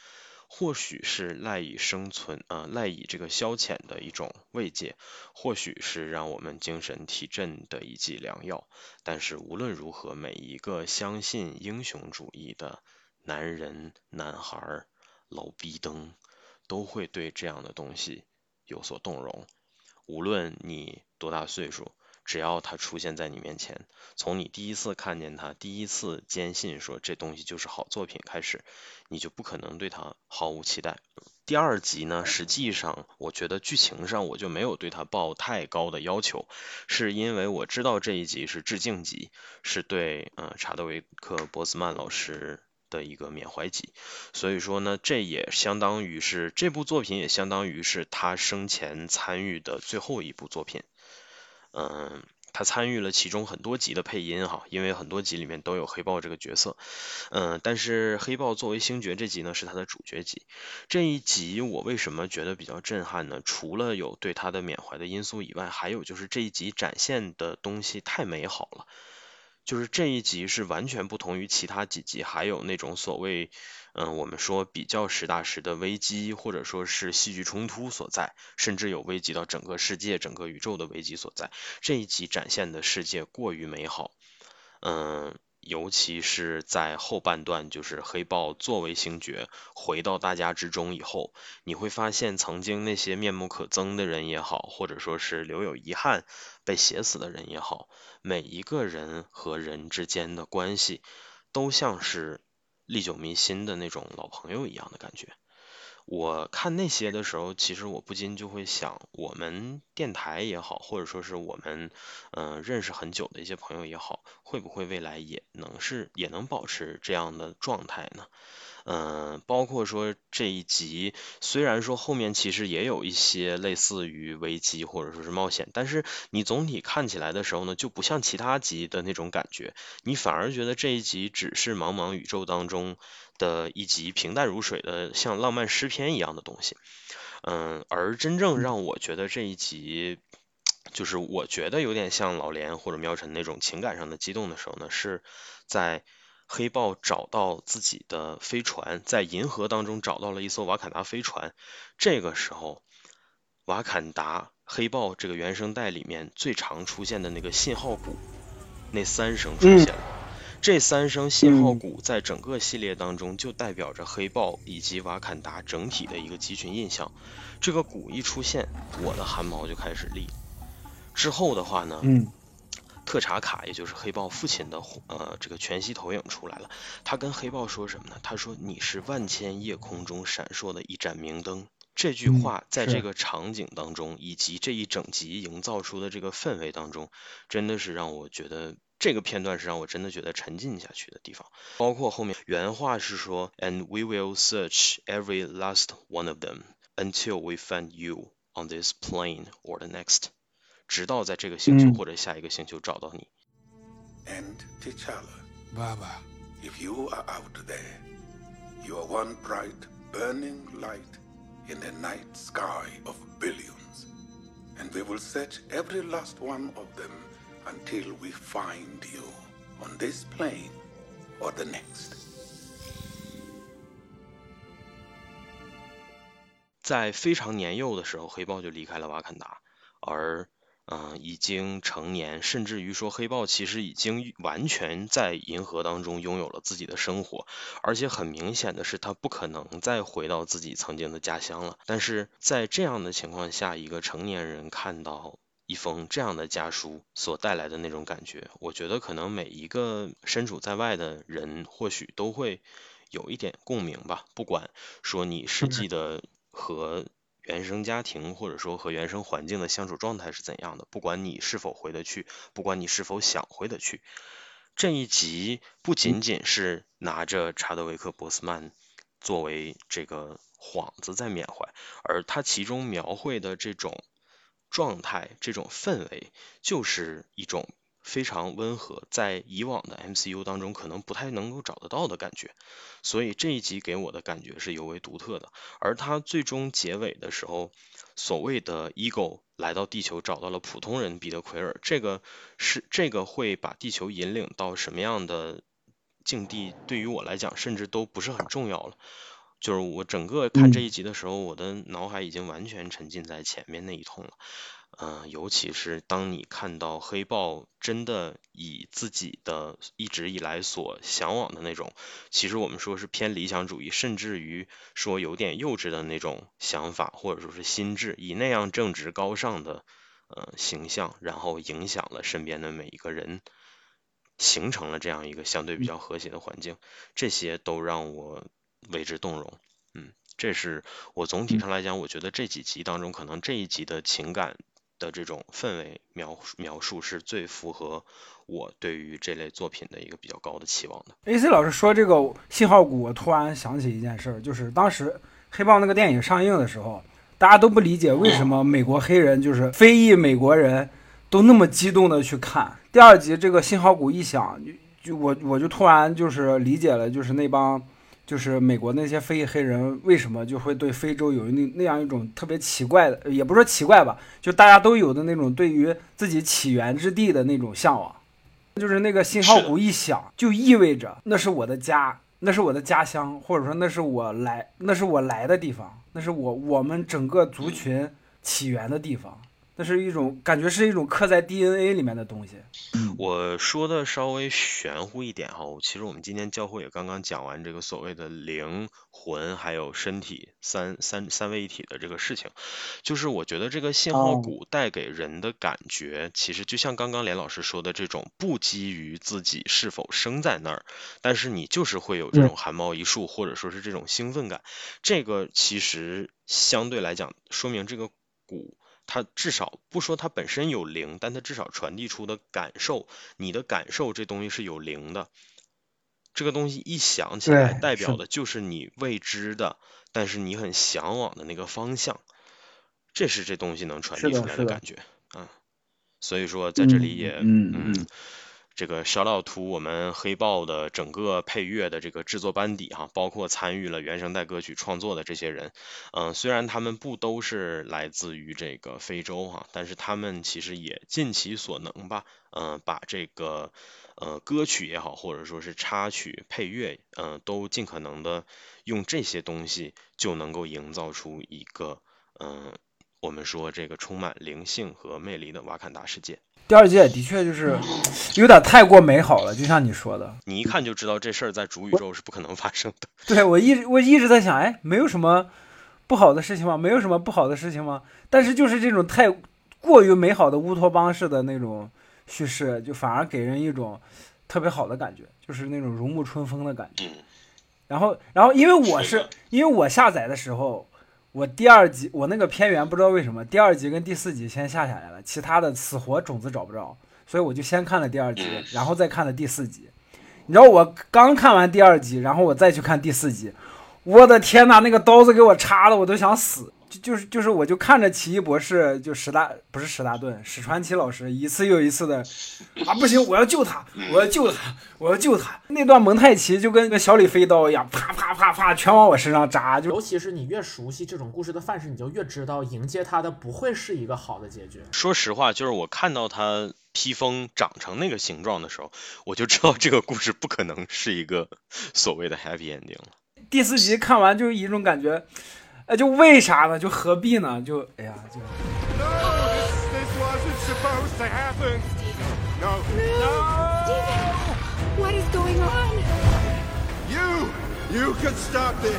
或许是赖以生存，呃，赖以这个消遣的一种慰藉，或许是让我们精神提振的一剂良药。但是无论如何，每一个相信英雄主义的男人、男孩、老逼灯，都会对这样的东西有所动容。无论你多大岁数。只要他出现在你面前，从你第一次看见他，第一次坚信说这东西就是好作品开始，你就不可能对他毫无期待。第二集呢，实际上我觉得剧情上我就没有对他抱太高的要求，是因为我知道这一集是致敬集，是对呃查德维克·博斯曼老师的一个缅怀集，所以说呢，这也相当于是这部作品也相当于是他生前参与的最后一部作品。嗯，他参与了其中很多集的配音哈，因为很多集里面都有黑豹这个角色。嗯，但是黑豹作为星爵这集呢是他的主角集。这一集我为什么觉得比较震撼呢？除了有对他的缅怀的因素以外，还有就是这一集展现的东西太美好了。就是这一集是完全不同于其他几集，还有那种所谓。嗯，我们说比较实打实的危机，或者说是戏剧冲突所在，甚至有危及到整个世界、整个宇宙的危机所在。这一集展现的世界过于美好，嗯，尤其是在后半段，就是黑豹作为星爵回到大家之中以后，你会发现曾经那些面目可憎的人也好，或者说是留有遗憾被写死的人也好，每一个人和人之间的关系都像是。历久弥新的那种老朋友一样的感觉，我看那些的时候，其实我不禁就会想，我们电台也好，或者说是我们嗯、认识很久的一些朋友也好，会不会未来也能是也能保持这样的状态呢？嗯，包括说这一集，虽然说后面其实也有一些类似于危机或者说是冒险，但是你总体看起来的时候呢，就不像其他集的那种感觉，你反而觉得这一集只是茫茫宇宙当中的一集平淡如水的像浪漫诗篇一样的东西。嗯，而真正让我觉得这一集，就是我觉得有点像老连或者苗晨那种情感上的激动的时候呢，是在黑豹找到自己的飞船，在银河当中找到了一艘瓦坎达飞船。这个时候，瓦坎达黑豹这个原声带里面最常出现的那个信号鼓，那三声出现了。这三声信号鼓在整个系列当中就代表着黑豹以及瓦坎达整体的一个集群印象。这个鼓一出现，我的汗毛就开始立。之后的话呢，嗯特查卡，也就是黑豹父亲的呃这个全息投影出来了。他跟黑豹说什么呢？他说：“你是万千夜空中闪烁的一盏明灯。”这句嗯话在这个场景当中，以及这一整集营造出的这个氛围当中，真的是让我觉得这个片段是让我真的觉得沉浸下去的地方。包括后面原话是说：“And we will search every last one of them until we find you on this plane or the next。”直到在这个星球嗯或者下一个星球找到你。 And T'Challa, Baba, if you are out there, you are one bright, burning light in the night sky of billions. And we will search every last one of them until we find you on this plane or the next. 在非常年幼的时候，黑豹就离开了瓦坎达，而 嗯、呃已经成年，甚至于说黑豹其实已经完全在银河当中拥有了自己的生活，而且很明显的是，他不可能再回到自己曾经的家乡了。但是在这样的情况下，一个成年人看到一封这样的家书所带来的那种感觉，我觉得可能每一个身处在外的人，或许都会有一点共鸣吧。不管说你实际的和原生家庭或者说和原生环境的相处状态是怎样的，不管你是否回得去，不管你是否想回得去，这一集不仅仅是拿着查德维克·博斯曼作为这个幌子在缅怀，而它其中描绘的这种状态、这种氛围，就是一种非常温和，在以往的 MCU 当中可能不太能够找得到的感觉。所以这一集给我的感觉是尤为独特的。而它最终结尾的时候，所谓的 ego 来到地球找到了普通人彼得奎尔，这个是这个会把地球引领到什么样的境地，对于我来讲甚至都不是很重要了。就是我整个看这一集的时候，我的脑海已经完全沉浸在前面那一通了。嗯、尤其是当你看到黑豹真的以自己的一直以来所向往的那种，其实我们说是偏理想主义，甚至于说有点幼稚的那种想法，或者说是心智，以那样正直高尚的呃形象，然后影响了身边的每一个人，形成了这样一个相对比较和谐的环境，这些都让我为之动容。嗯，这是我总体上来讲，我觉得这几集当中，可能这一集的情感的这种氛围描描述是最符合我对于这类作品的一个比较高的期望的。AC 老师说这个信号鼓，我突然想起一件事儿，就是当时黑豹那个电影上映的时候，大家都不理解为什么美国黑人就是非裔美国人都那么激动的去看。第二集这个信号鼓一响，就我我就突然就是理解了，就是那帮就是美国那些非裔黑人为什么就会对非洲有那那样一种特别奇怪的，也不是说奇怪吧，就大家都有的那种对于自己起源之地的那种向往。就是那个信号鼓一响，就意味着那是我的家，那是我的家乡，或者说那是我来，那是我来的地方，那是我我们整个族群起源的地方。那是一种感觉，是一种刻在 DNA 里面的东西。我说的稍微玄乎一点哈，其实我们今天教会也刚刚讲完这个所谓的灵魂还有身体三三三位一体的这个事情，就是我觉得这个信号谷带给人的感觉，其实就像刚刚连老师说的这种，不基于自己是否生在那儿，但是你就是会有这种汗毛一竖，或者说是这种兴奋感，这个其实相对来讲说明这个谷。它至少不说它本身有灵，但它至少传递出的感受，你的感受这东西是有灵的。这个东西一想起来，代表的就是你未知的，但是你很向往的那个方向。这是这东西能传递出来的感觉，嗯。所以说在这里也，嗯嗯。这个小老图，我们黑豹的整个配乐的这个制作班底哈，包括参与了原声带歌曲创作的这些人，嗯，虽然他们不都是来自于这个非洲哈，但是他们其实也尽其所能吧，嗯，把这个呃歌曲也好，或者说是插曲配乐，嗯，都尽可能的用这些东西就能够营造出一个嗯，我们说这个充满灵性和魅力的瓦坎达世界。第二季也的确就是有点太过美好了，就像你说的，你一看就知道这事儿在主宇宙是不可能发生的。对我一直我一直在想，哎，没有什么不好的事情吗？没有什么不好的事情吗？但是就是这种太过于美好的乌托邦式的那种叙事，就反而给人一种特别好的感觉，就是那种如沐春风的感觉。然后，然后因为我是因为我下载的时候。我第二集我那个片源不知道为什么第二集跟第四集先下下来了，其他的死活种子找不着，所以我就先看了第二集，然后再看了第四集。你知道我刚看完第二集，然后我再去看第四集，我的天呐，那个刀子给我插的我都想死。就就是就是，我就看着奇异博士，就史大不是史大顿，史传奇老师一次又一次的啊，不行，我要救他，我要救他，我要救他。那段蒙太奇就跟个小李飞刀一样，啪啪啪啪，全往我身上扎。就尤其是你越熟悉这种故事的范式，你就越知道迎接他的不会是一个好的结局。说实话，就是我看到他披风长成那个形状的时候，我就知道这个故事不可能是一个所谓的 happy ending 了。第四集看完就一种感觉。那就为啥呢？就何必呢？就哎呀，就。No, Stephen, what is going on? You, you can stop this.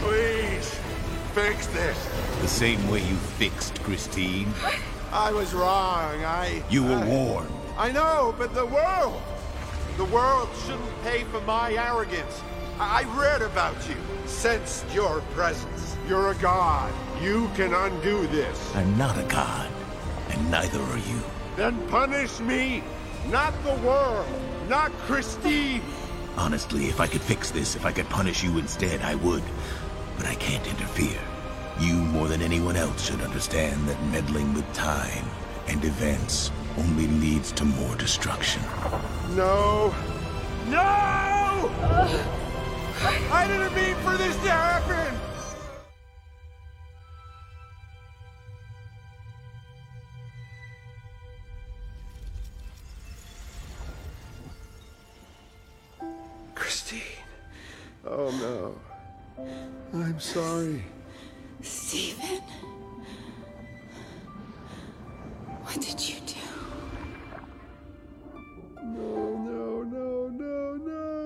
Please, fix this. The same way you fixed Christine. I was wrong. I. You were warned. I know, but the world, the world shouldn't pay for my arrogance. I read about you, sensed your presence. You're a god. You can undo this. I'm not a god, and neither are you. Then punish me, not the world, not Christine. Honestly, if I could fix this, if I could punish you instead, I would. But I can't interfere. You, more than anyone else, should understand that meddling with time and events only leads to more destruction. No. No! I didn't mean for this to happen! Oh no. I'm sorry. Stephen. What did you do? No, no, no, no, no.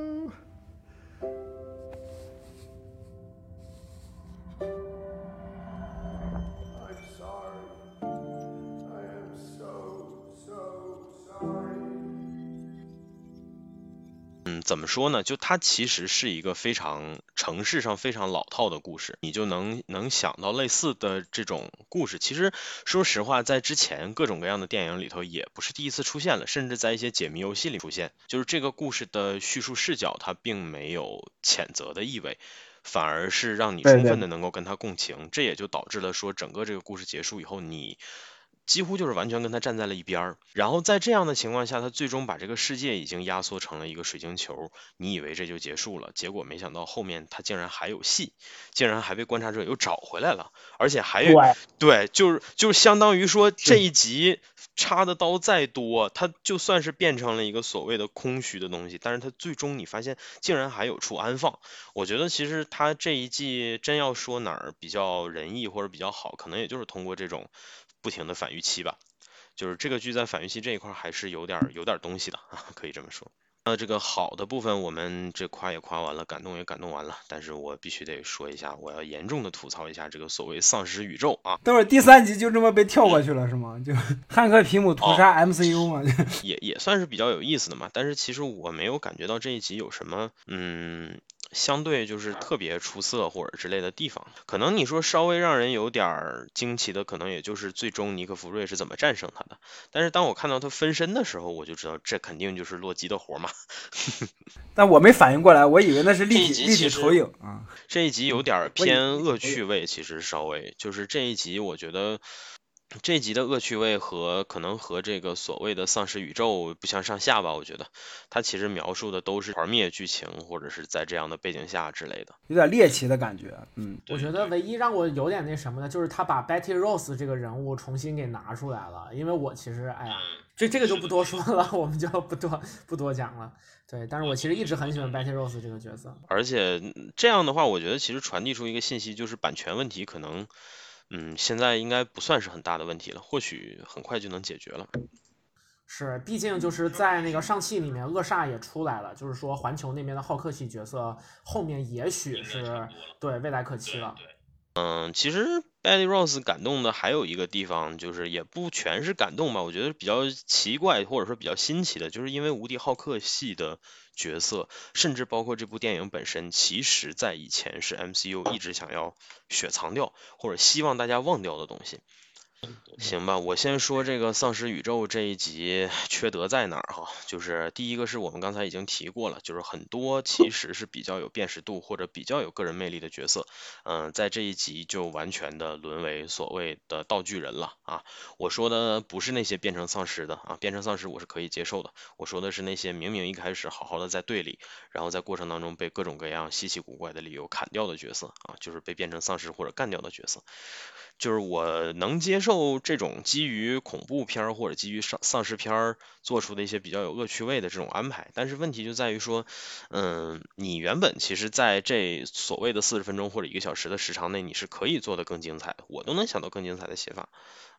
怎么说呢？就它其实是一个非常城市上非常老套的故事，你就能能想到类似的这种故事。其实说实话，在之前各种各样的电影里头也不是第一次出现了，甚至在一些解谜游戏里出现。就是这个故事的叙述视角，它并没有谴责的意味，反而是让你充分的能够跟他共情。这也就导致了说，整个这个故事结束以后，你。几乎就是完全跟他站在了一边儿，然后在这样的情况下，他最终把这个世界已经压缩成了一个水晶球。你以为这就结束了，结果没想到后面他竟然还有戏，竟然还被观察者又找回来了，而且还有对，就是就相当于说这一集插的刀再多，它就算是变成了一个所谓的空虚的东西，但是它最终你发现竟然还有处安放。我觉得其实他这一季真要说哪儿比较仁义或者比较好，可能也就是通过这种不停的反预期吧。就是这个剧在反预期这一块还是有点有点东西的啊，可以这么说。那这个好的部分我们这夸也夸完了，感动也感动完了，但是我必须得说一下，我要严重的吐槽一下这个所谓丧尸宇宙啊！等会儿第三集就这么被跳过去了是吗？就 汉克皮姆屠杀 MCU 嘛？也也算是比较有意思的嘛。但是其实我没有感觉到这一集有什么嗯。相对就是特别出色或者之类的地方，可能你说稍微让人有点惊奇的，可能也就是最终尼克弗瑞是怎么战胜他的。但是当我看到他分身的时候，我就知道这肯定就是洛基的活嘛。但我没反应过来，我以为那是立体立体投影啊。这一集有点偏恶趣味，其实稍微就是这一集我觉得。这集的恶趣味和可能和这个所谓的丧尸宇宙不相上下吧？我觉得它其实描述的都是团灭剧情，或者是在这样的背景下之类的，有点猎奇的感觉。嗯，我觉得唯一让我有点那什么的，就是他把 Betty Rose 这个人物重新给拿出来了。因为我其实，哎呀，这这个就不多说了，我们就不多不多讲了。对，但是我其实一直很喜欢 Betty Rose 这个角色。而且这样的话，我觉得其实传递出一个信息，就是版权问题可能。嗯，现在应该不算是很大的问题了，或许很快就能解决了。是，毕竟就是在那个上汽里面，恶煞也出来了，就是说环球那边的浩克系角色后面也许是对未来可期了。嗯，其实 Betty Ross 感动的还有一个地方，就是也不全是感动吧，我觉得比较奇怪或者说比较新奇的，就是因为无敌浩克系的。角色，甚至包括这部电影本身，其实在以前是 MCU 一直想要雪藏掉，或者希望大家忘掉的东西。行吧，我先说这个丧尸宇宙这一集缺德在哪儿哈？就是第一个是我们刚才已经提过了，就是很多其实是比较有辨识度或者比较有个人魅力的角色，嗯，在这一集就完全的沦为所谓的道具人了啊！我说的不是那些变成丧尸的啊，变成丧尸我是可以接受的，我说的是那些明明一开始好好的在队里，然后在过程当中被各种各样稀奇古怪的理由砍掉的角色啊，就是被变成丧尸或者干掉的角色。就是我能接受这种基于恐怖片或者基于丧丧尸片做出的一些比较有恶趣味的这种安排，但是问题就在于说，嗯，你原本其实在这所谓的四十分钟或者一个小时的时长内，你是可以做的更精彩的，我都能想到更精彩的写法。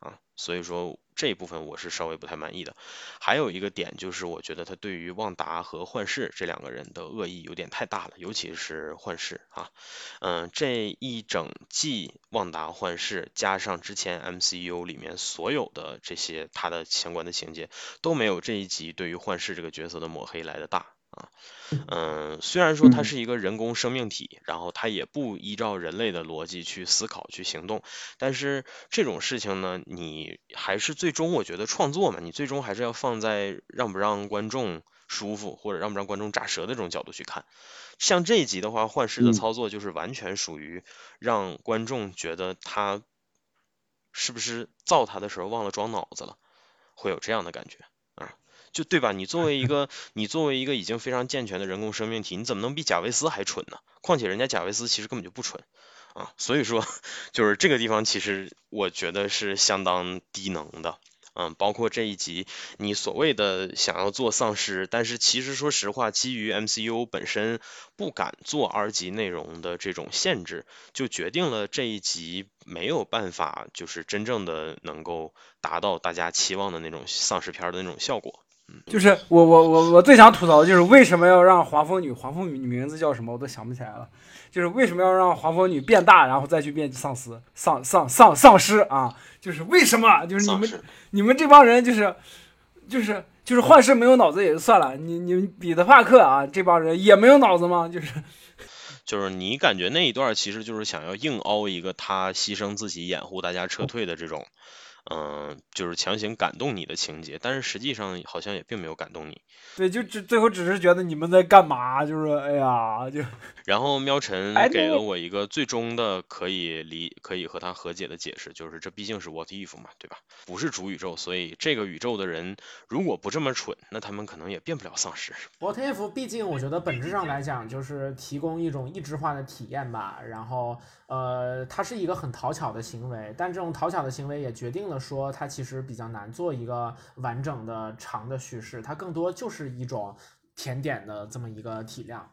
啊，所以说。这一部分我是稍微不太满意的，还有一个点就是我觉得他对于旺达和幻视这两个人的恶意有点太大了，尤其是幻视啊，嗯，这一整季旺达幻视加上之前 MCU 里面所有的这些他的相关的情节都没有这一集对于幻视这个角色的抹黑来的大。啊，嗯，虽然说它是一个人工生命体，然后它也不依照人类的逻辑去思考、去行动，但是这种事情呢，你还是最终我觉得创作嘛，你最终还是要放在让不让观众舒服或者让不让观众炸舌的这种角度去看。像这一集的话，幻视的操作就是完全属于让观众觉得他是不是造他的时候忘了装脑子了，会有这样的感觉。就对吧？你作为一 个你作为一个已经非常健全的人工生命体，你怎么能比贾维斯还蠢呢？况且人家贾维斯其实根本就不蠢啊！所以说，就是这个地方其实我觉得是相当低能的。嗯，包括这一集你所谓的想要做丧尸，但是其实说实话，基于 MCU 本身不敢做 R 级内容的这种限制，就决定了这一集没有办法就是真正的能够达到大家期望的那种丧尸片的那种效果。就是我我我我最想吐槽的就是为什么要让黄蜂女黄蜂女名字叫什么我都想不起来了，就是为什么要让黄蜂女变大然后再去变丧尸丧丧丧丧尸啊？就是为什么？就是你们你们这帮人就是就是就是幻视没有脑子也就算了，你你们彼得帕克啊这帮人也没有脑子吗？就是 就是你感觉那一段其实就是想要硬凹一个他牺牲自己掩护大家撤退的这种。嗯，就是强行感动你的情节，但是实际上好像也并没有感动你。对，就只最后只是觉得你们在干嘛？就是哎呀，就。然后喵晨给了我一个最终的可以理可以和他和解的解释，就是这毕竟是 What If 嘛，对吧？不是主宇宙，所以这个宇宙的人如果不这么蠢，那他们可能也变不了丧尸。What If 毕竟我觉得本质上来讲就是提供一种异质化的体验吧。然后呃，它是一个很讨巧的行为，但这种讨巧的行为也决定了。的说，它其实比较难做一个完整的长的叙事，它更多就是一种甜点的这么一个体量。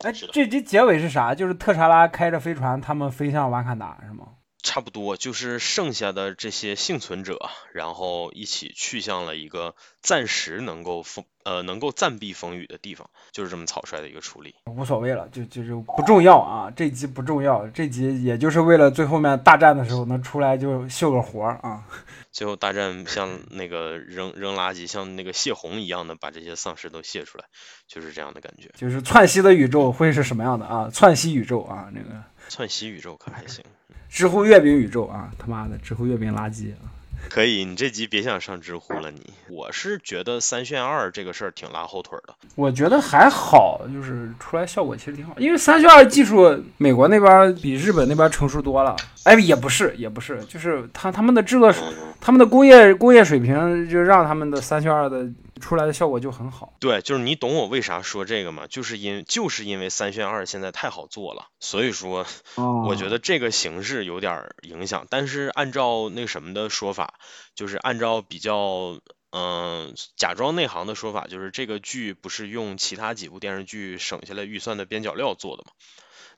哎，这集结尾是啥？就是特查拉开着飞船，他们飞向瓦坎达是吗？差不多，就是剩下的这些幸存者，然后一起去向了一个暂时能够风呃能够暂避风雨的地方，就是这么草率的一个处理。无所谓了，就就是不重要啊，这集不重要，这集也就是为了最后面大战的时候能出来就秀个活儿啊。最后大战像那个扔扔垃圾，像那个泄洪一样的把这些丧尸都泄出来，就是这样的感觉。就是窜稀的宇宙会是什么样的啊？窜稀宇宙啊，那个窜稀宇宙可还行。知乎月饼宇宙啊，他妈的知乎月饼垃圾啊！可以，你这集别想上知乎了。你，我是觉得三选二这个事儿挺拉后腿的。我觉得还好，就是出来效果其实挺好，因为三选二技术美国那边比日本那边成熟多了。哎，也不是，也不是，就是他他们的制作，他们的工业工业水平就让他们的三选二的。出来的效果就很好。对，就是你懂我为啥说这个吗？就是因就是因为三选二现在太好做了，所以说我觉得这个形式有点影响。但是按照那什么的说法，就是按照比较嗯假装内行的说法，就是这个剧不是用其他几部电视剧省下来预算的边角料做的吗？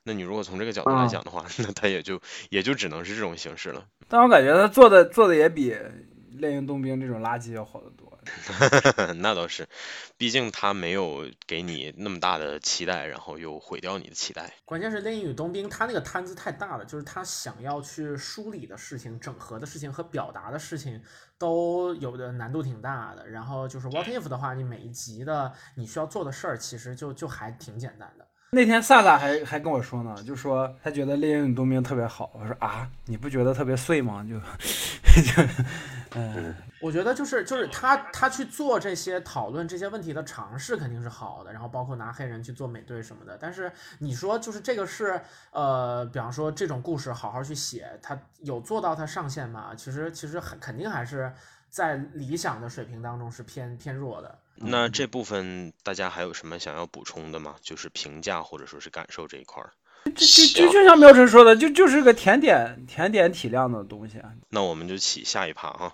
那你如果从这个角度来讲的话，那它也就也就只能是这种形式了。但我感觉他做的做的也比《猎鹰冬兵》这种垃圾要好得多。那倒是，毕竟他没有给你那么大的期待，然后又毁掉你的期待。关键是《猎鹰与冬兵》，他那个摊子太大了，就是他想要去梳理的事情、整合的事情和表达的事情，都有的难度挺大的。然后就是 What If 的话，你每一集的你需要做的事儿，其实就就还挺简单的。那天萨萨还还跟我说呢，就说他觉得《猎鹰与冬兵》特别好。我说啊，你不觉得特别碎吗？就 就嗯。我觉得就是就是他他去做这些讨论这些问题的尝试肯定是好的，然后包括拿黑人去做美队什么的。但是你说就是这个是呃，比方说这种故事好好去写，他有做到他上限吗？其实其实很肯定还是在理想的水平当中是偏偏弱的。那这部分大家还有什么想要补充的吗？就是评价或者说是感受这一块儿。这这这就像苗晨说的，就就是个甜点甜点体量的东西啊。那我们就起下一趴啊。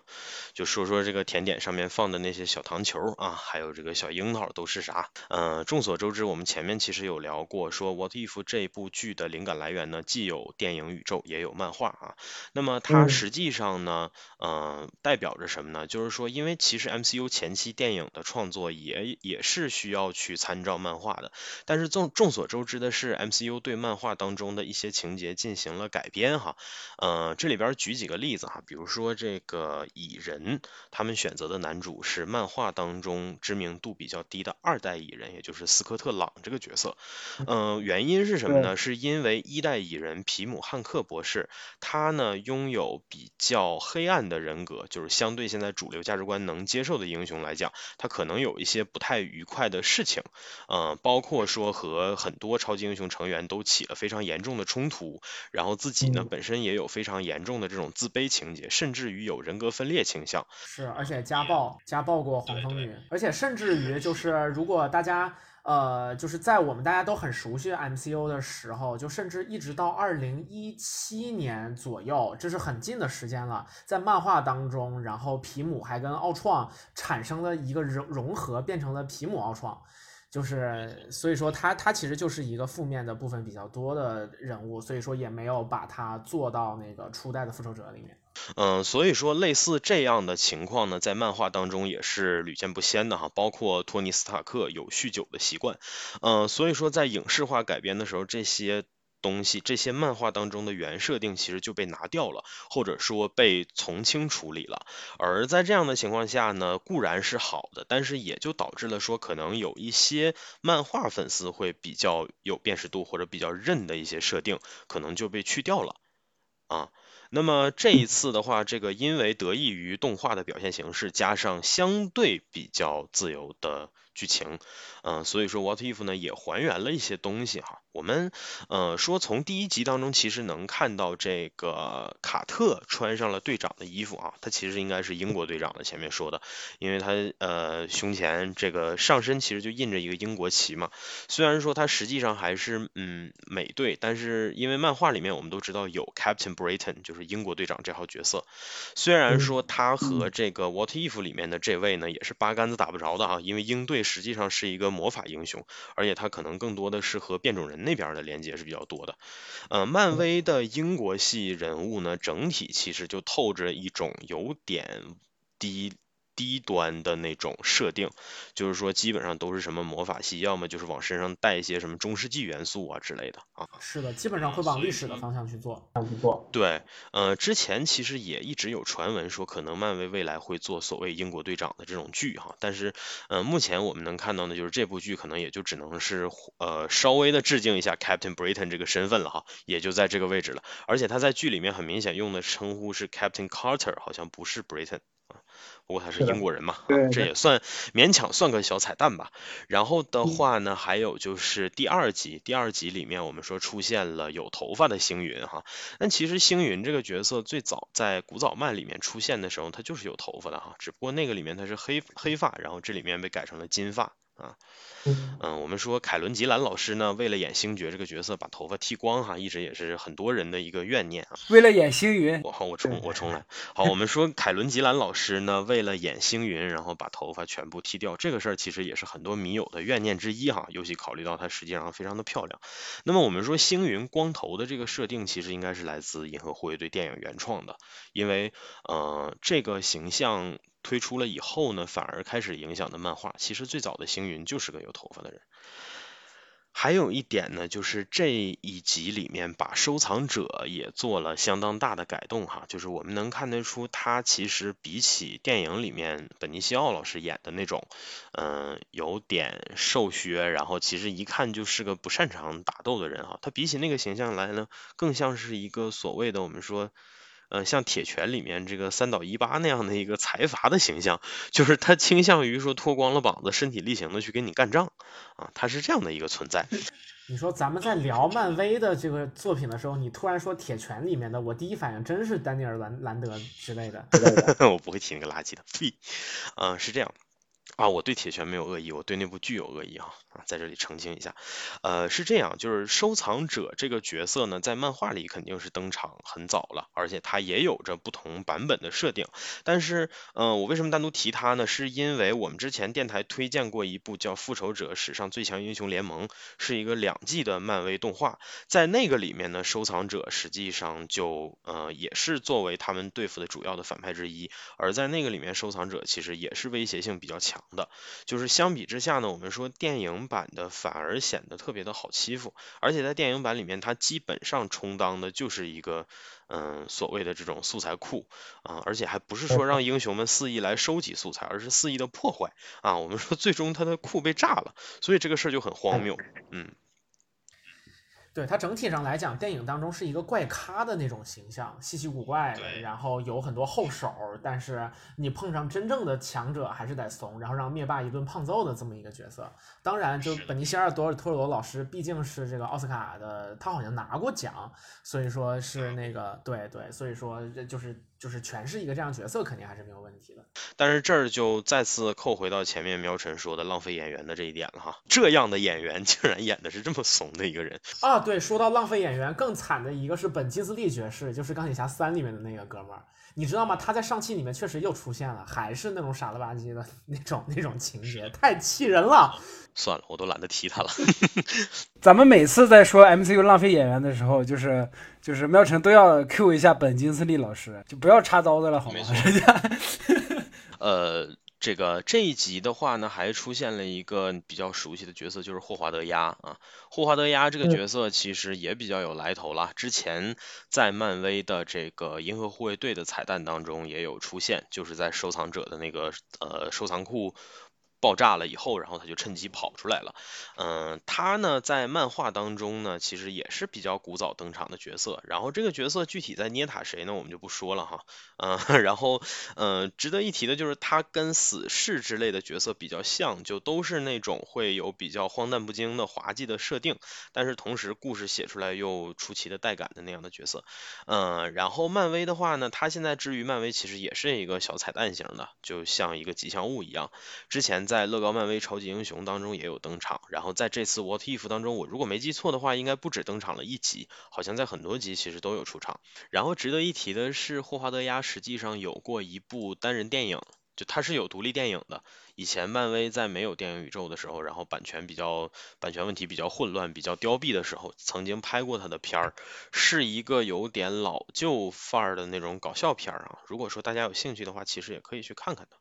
就说说这个甜点上面放的那些小糖球啊，还有这个小樱桃都是啥？嗯，众所周知，我们前面其实有聊过，说 What If 这部剧的灵感来源呢，既有电影宇宙，也有漫画啊。那么它实际上呢，嗯，代表着什么呢？就是说，因为其实 MCU 前期电影的创作也也是需要去参照漫画的，但是众众所周知的是，MCU 对漫画当中的一些情节进行了改编哈。嗯，这里边举几个例子哈，比如说这个蚁人。他们选择的男主是漫画当中知名度比较低的二代蚁人，也就是斯科特·朗这个角色。嗯，原因是什么呢？是因为一代蚁人皮姆·汉克博士，他呢拥有比较黑暗的人格，就是相对现在主流价值观能接受的英雄来讲，他可能有一些不太愉快的事情。嗯，包括说和很多超级英雄成员都起了非常严重的冲突，然后自己呢本身也有非常严重的这种自卑情节，甚至于有人格分裂倾向。是，而且家暴，家暴过黄蜂女，而且甚至于就是，如果大家呃，就是在我们大家都很熟悉 MCU 的时候，就甚至一直到二零一七年左右，这是很近的时间了，在漫画当中，然后皮姆还跟奥创产生了一个融融合，变成了皮姆奥创，就是所以说他他其实就是一个负面的部分比较多的人物，所以说也没有把他做到那个初代的复仇者里面。嗯，所以说类似这样的情况呢，在漫画当中也是屡见不鲜的哈。包括托尼斯塔克有酗酒的习惯，嗯，所以说在影视化改编的时候，这些东西、这些漫画当中的原设定其实就被拿掉了，或者说被从轻处理了。而在这样的情况下呢，固然是好的，但是也就导致了说，可能有一些漫画粉丝会比较有辨识度或者比较认的一些设定，可能就被去掉了啊。那么这一次的话，这个因为得益于动画的表现形式，加上相对比较自由的剧情，嗯，所以说 What If 呢也还原了一些东西哈。我们呃说从第一集当中其实能看到这个卡特穿上了队长的衣服啊，他其实应该是英国队长的，前面说的，因为他呃胸前这个上身其实就印着一个英国旗嘛。虽然说他实际上还是嗯美队，但是因为漫画里面我们都知道有 Captain Britain 就是英国队长这号角色，虽然说他和这个 What If 里面的这位呢也是八竿子打不着的啊，因为英队实际上是一个魔法英雄，而且他可能更多的是和变种人。那边的连接是比较多的，呃，漫威的英国系人物呢，整体其实就透着一种有点低。低端的那种设定，就是说基本上都是什么魔法系，要么就是往身上带一些什么中世纪元素啊之类的啊。是的，基本上会往历史的方向去做。去做。对，呃，之前其实也一直有传闻说，可能漫威未来会做所谓英国队长的这种剧哈，但是，呃，目前我们能看到的，就是这部剧可能也就只能是呃稍微的致敬一下 Captain Britain 这个身份了哈，也就在这个位置了。而且他在剧里面很明显用的称呼是 Captain Carter，好像不是 Britain。不过他是英国人嘛，这也算勉强算个小彩蛋吧。然后的话呢，还有就是第二集，第二集里面我们说出现了有头发的星云哈。但其实星云这个角色最早在古早漫里面出现的时候，他就是有头发的哈，只不过那个里面他是黑黑发，然后这里面被改成了金发啊。嗯，我们说凯伦吉兰老师呢，为了演星爵这个角色，把头发剃光哈，一直也是很多人的一个怨念啊。为了演星云，我好，我重我重来。好，我们说凯伦吉兰老师呢，为了演星云，然后把头发全部剃掉，这个事儿其实也是很多迷友的怨念之一哈。尤其考虑到她实际上非常的漂亮。那么我们说星云光头的这个设定，其实应该是来自银河护卫队电影原创的，因为呃这个形象。推出了以后呢，反而开始影响的漫画。其实最早的星云就是个有头发的人。还有一点呢，就是这一集里面把收藏者也做了相当大的改动哈，就是我们能看得出他其实比起电影里面本尼西奥老师演的那种，嗯，有点瘦削，然后其实一看就是个不擅长打斗的人哈，他比起那个形象来呢，更像是一个所谓的我们说。呃，像铁拳里面这个三岛一八那样的一个财阀的形象，就是他倾向于说脱光了膀子，身体力行的去跟你干仗啊，他是这样的一个存在。你说咱们在聊漫威的这个作品的时候，你突然说铁拳里面的，我第一反应真是丹尼尔兰兰德之类的。我不会提那个垃圾的，呸，嗯，是这样。啊，我对铁拳没有恶意，我对那部剧有恶意哈啊，在这里澄清一下，呃，是这样，就是收藏者这个角色呢，在漫画里肯定是登场很早了，而且他也有着不同版本的设定。但是，嗯，我为什么单独提他呢？是因为我们之前电台推荐过一部叫《复仇者史上最强英雄联盟》，是一个两季的漫威动画，在那个里面呢，收藏者实际上就呃也是作为他们对付的主要的反派之一，而在那个里面，收藏者其实也是威胁性比较强。的，就是相比之下呢，我们说电影版的反而显得特别的好欺负，而且在电影版里面，它基本上充当的就是一个，嗯，所谓的这种素材库啊，而且还不是说让英雄们肆意来收集素材，而是肆意的破坏啊。我们说最终他的库被炸了，所以这个事儿就很荒谬，嗯。对它整体上来讲，电影当中是一个怪咖的那种形象，稀奇古怪的，然后有很多后手，但是你碰上真正的强者还是得怂，然后让灭霸一顿胖揍的这么一个角色。当然，就本尼西尔·多尔托罗老师毕竟是这个奥斯卡的，他好像拿过奖，所以说是那个对对，所以说这就是。就是诠释一个这样角色，肯定还是没有问题的。但是这儿就再次扣回到前面苗晨说的浪费演员的这一点了哈。这样的演员竟然演的是这么怂的一个人啊！对，说到浪费演员，更惨的一个是本金斯利爵士，就是钢铁侠三里面的那个哥们儿。你知道吗？他在上期里面确实又出现了，还是那种傻了吧唧的 那种那种情节，太气人了。算了，我都懒得提他了。咱们每次在说 MCU 浪费演员的时候，就是就是喵晨都要 Q 一下本金斯利老师，就不要插刀子了，好吗？人家。呃。这个这一集的话呢，还出现了一个比较熟悉的角色，就是霍华德鸭啊。霍华德鸭这个角色其实也比较有来头了，之前在漫威的这个银河护卫队的彩蛋当中也有出现，就是在收藏者的那个呃收藏库爆炸了以后，然后他就趁机跑出来了。嗯，他呢在漫画当中呢，其实也是比较古早登场的角色。然后这个角色具体在捏塔谁呢，我们就不说了哈。嗯，然后嗯，值得一提的就是他跟死侍之类的角色比较像，就都是那种会有比较荒诞不经的滑稽的设定，但是同时故事写出来又出奇的带感的那样的角色。嗯，然后漫威的话呢，他现在至于漫威其实也是一个小彩蛋型的，就像一个吉祥物一样。之前在乐高漫威超级英雄当中也有登场，然后在这次 What If 当中，我如果没记错的话，应该不止登场了一集，好像在很多集其实都有出场。然后值得一提的是，霍华德鸭实际上有过一部单人电影，就它是有独立电影的。以前漫威在没有电影宇宙的时候，然后版权比较版权问题比较混乱、比较凋敝的时候，曾经拍过他的片儿，是一个有点老旧范儿的那种搞笑片儿啊。如果说大家有兴趣的话，其实也可以去看看的。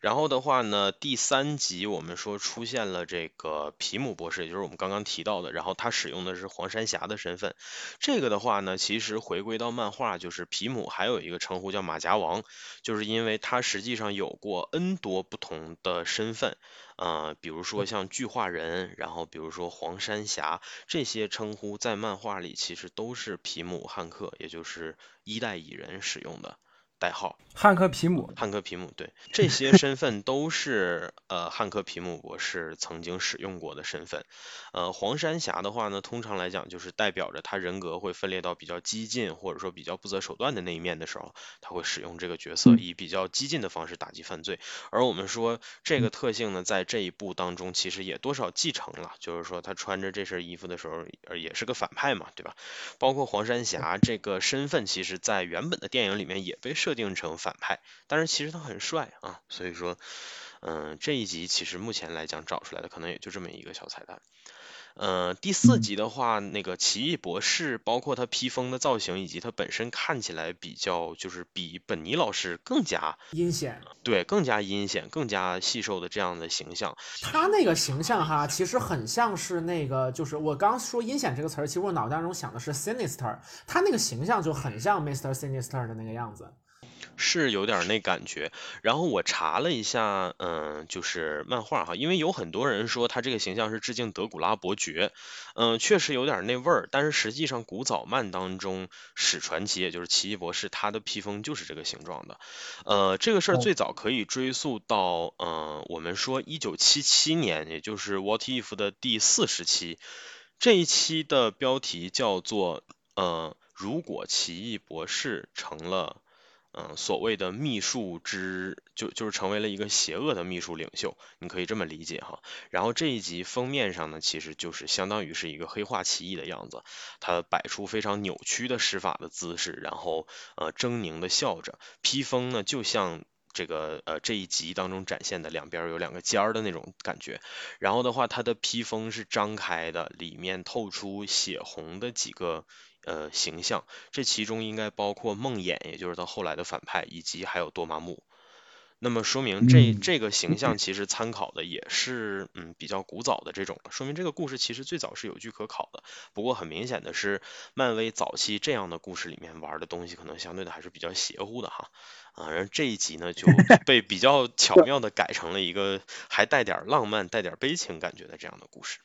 然后的话呢，第三集我们说出现了这个皮姆博士，也就是我们刚刚提到的，然后他使用的是黄山侠的身份。这个的话呢，其实回归到漫画，就是皮姆还有一个称呼叫马甲王，就是因为他实际上有过 N 多不同的身份，呃，比如说像巨化人，然后比如说黄山侠这些称呼，在漫画里其实都是皮姆汉克，也就是一代蚁人使用的。代号汉克皮姆，汉克皮姆，对，这些身份都是呃汉克皮姆博士曾经使用过的身份。呃，黄山侠的话呢，通常来讲就是代表着他人格会分裂到比较激进或者说比较不择手段的那一面的时候，他会使用这个角色，以比较激进的方式打击犯罪。而我们说这个特性呢，在这一部当中其实也多少继承了，就是说他穿着这身衣服的时候，也是个反派嘛，对吧？包括黄山侠这个身份，其实在原本的电影里面也被设定成反派，但是其实他很帅啊，所以说，嗯，这一集其实目前来讲找出来的可能也就这么一个小彩蛋。呃，第四集的话，那个奇异博士，包括他披风的造型，以及他本身看起来比较，就是比本尼老师更加阴险，对，更加阴险、更加细瘦的这样的形象。他那个形象哈，其实很像是那个，就是我刚说阴险这个词儿，其实我脑袋当中想的是 sinister，他那个形象就很像 Mr. Sinister 的那个样子。是有点那感觉，然后我查了一下，嗯，就是漫画哈，因为有很多人说他这个形象是致敬德古拉伯爵，嗯，确实有点那味儿，但是实际上古早漫当中史传奇，也就是奇异博士，他的披风就是这个形状的，呃，这个事儿最早可以追溯到，嗯，我们说一九七七年，也就是 What If 的第四十期，这一期的标题叫做，呃，如果奇异博士成了。嗯，所谓的秘术之就就是成为了一个邪恶的秘术领袖，你可以这么理解哈。然后这一集封面上呢，其实就是相当于是一个黑化奇异的样子，他摆出非常扭曲的施法的姿势，然后呃狰狞的笑着，披风呢就像这个呃这一集当中展现的两边有两个尖儿的那种感觉。然后的话，他的披风是张开的，里面透出血红的几个。呃，形象，这其中应该包括梦魇，也就是他后来的反派，以及还有多玛木。那么说明这这个形象其实参考的也是嗯比较古早的这种，说明这个故事其实最早是有据可考的。不过很明显的是，漫威早期这样的故事里面玩的东西可能相对的还是比较邪乎的哈。啊，然后这一集呢就 被比较巧妙的改成了一个还带点浪漫、带点悲情感觉的这样的故事。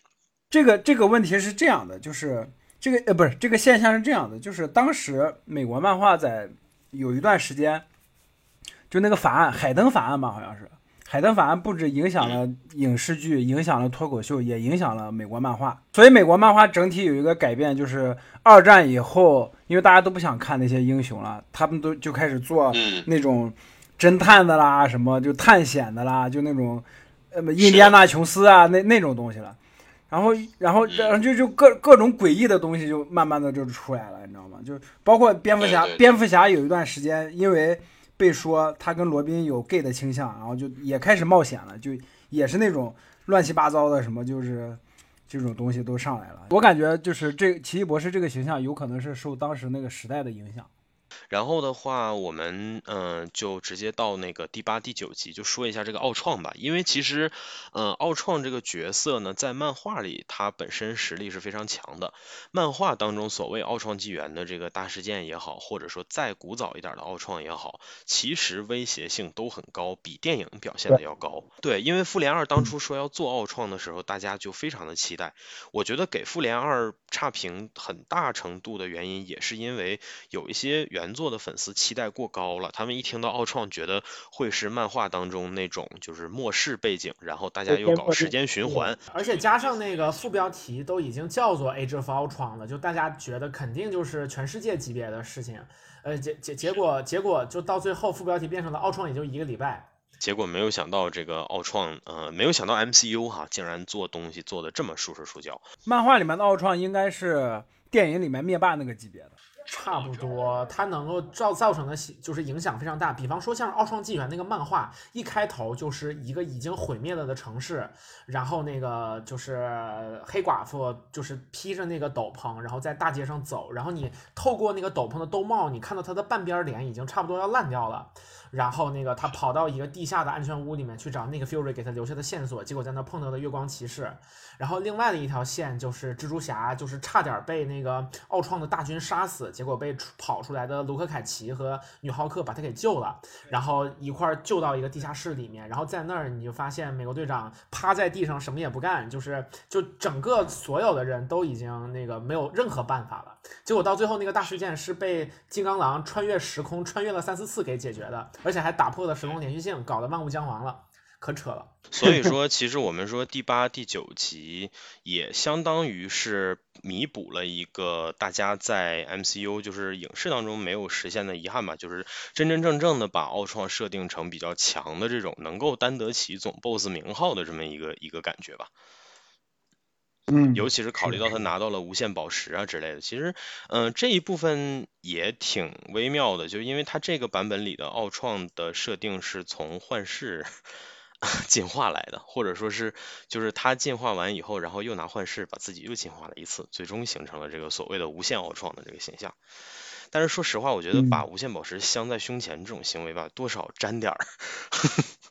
这个这个问题是这样的，就是。这个呃不是这个现象是这样的，就是当时美国漫画在有一段时间，就那个法案海登法案吧，好像是海登法案不止影响了影视剧，影响了脱口秀，也影响了美国漫画。所以美国漫画整体有一个改变，就是二战以后，因为大家都不想看那些英雄了，他们都就开始做那种侦探的啦，什么就探险的啦，就那种呃印第安纳琼斯啊那那种东西了。然后，然后，然后就就各各种诡异的东西就慢慢的就出来了，你知道吗？就包括蝙蝠侠，蝙蝠侠有一段时间因为被说他跟罗宾有 gay 的倾向，然后就也开始冒险了，就也是那种乱七八糟的什么，就是这种东西都上来了。我感觉就是这奇异博士这个形象有可能是受当时那个时代的影响。然后的话，我们嗯、呃就直接到那个第八、第九集，就说一下这个奥创吧。因为其实，嗯、奥创这个角色呢，在漫画里他本身实力是非常强的。漫画当中所谓奥创纪元的这个大事件也好，或者说再古早一点的奥创也好，其实威胁性都很高，比电影表现的要高。对，因为复联二当初说要做奥创的时候，大家就非常的期待。我觉得给复联二差评很大程度的原因，也是因为有一些原作的粉丝期待过高了，他们一听到奥创，觉得会是漫画当中那种就是末世背景，然后大家又搞时间循环，而且加上那个副标题都已经叫做 Age of Ultron 了，就大家觉得肯定就是全世界级别的事情。呃，结结结果结果就到最后副标题变成了奥创，也就一个礼拜。结果没有想到这个奥创，呃，没有想到 MCU 哈，竟然做东西做的这么束手束脚。漫画里面的奥创应该是电影里面灭霸那个级别的。差不多，它能够造造成的就是影响非常大。比方说像《奥创纪元》那个漫画，一开头就是一个已经毁灭了的城市，然后那个就是黑寡妇就是披着那个斗篷，然后在大街上走，然后你透过那个斗篷的兜帽，你看到她的半边脸已经差不多要烂掉了。然后那个他跑到一个地下的安全屋里面去找那个 Fury 给他留下的线索，结果在那碰到了月光骑士。然后另外的一条线就是蜘蛛侠，就是差点被那个奥创的大军杀死，结果被出跑出来的卢克凯奇和女浩克把他给救了，然后一块儿救到一个地下室里面，然后在那儿你就发现美国队长趴在地上什么也不干，就是就整个所有的人都已经那个没有任何办法了。结果到最后那个大事件是被金刚狼穿越时空穿越了三四次给解决的，而且还打破了时空连续性，搞得万物僵亡了，可扯了。所以说，其实我们说第八、第九集也相当于是弥补了一个大家在 MCU 就是影视当中没有实现的遗憾吧，就是真真正正的把奥创设定成比较强的这种能够担得起总 BOSS 名号的这么一个一个感觉吧。嗯，尤其是考虑到他拿到了无限宝石啊之类的，其实，嗯、这一部分也挺微妙的，就因为他这个版本里的奥创的设定是从幻视 进化来的，或者说是就是他进化完以后，然后又拿幻视把自己又进化了一次，最终形成了这个所谓的无限奥创的这个形象。但是说实话，我觉得把无限宝石镶在胸前这种行为吧，多少沾点儿。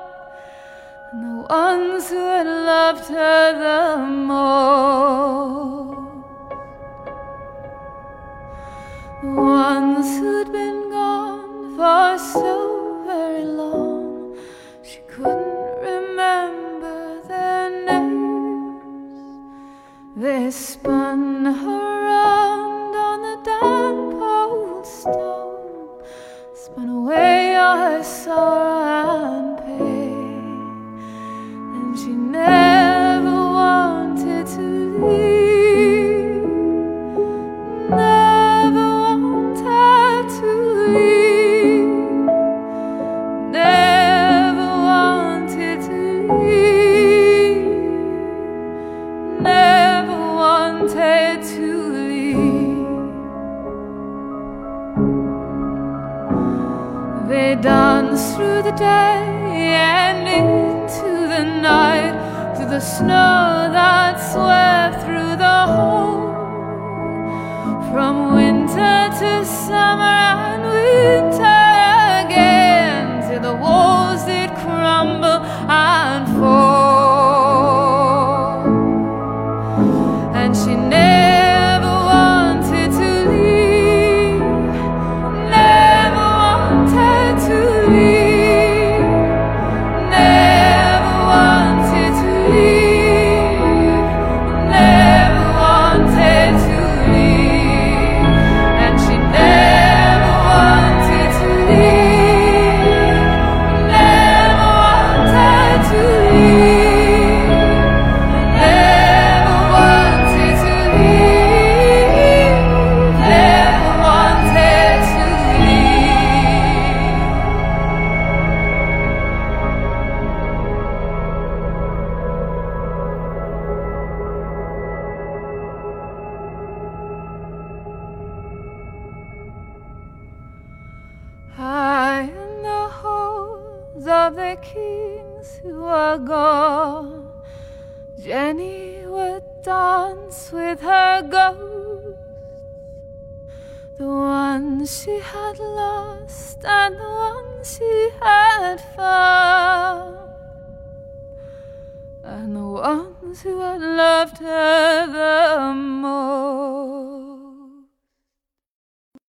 And the ones who had loved her the most. The ones who'd been gone for so very long, she couldn't remember their names. They spun her around on the damp old stone, spun away all her sorrow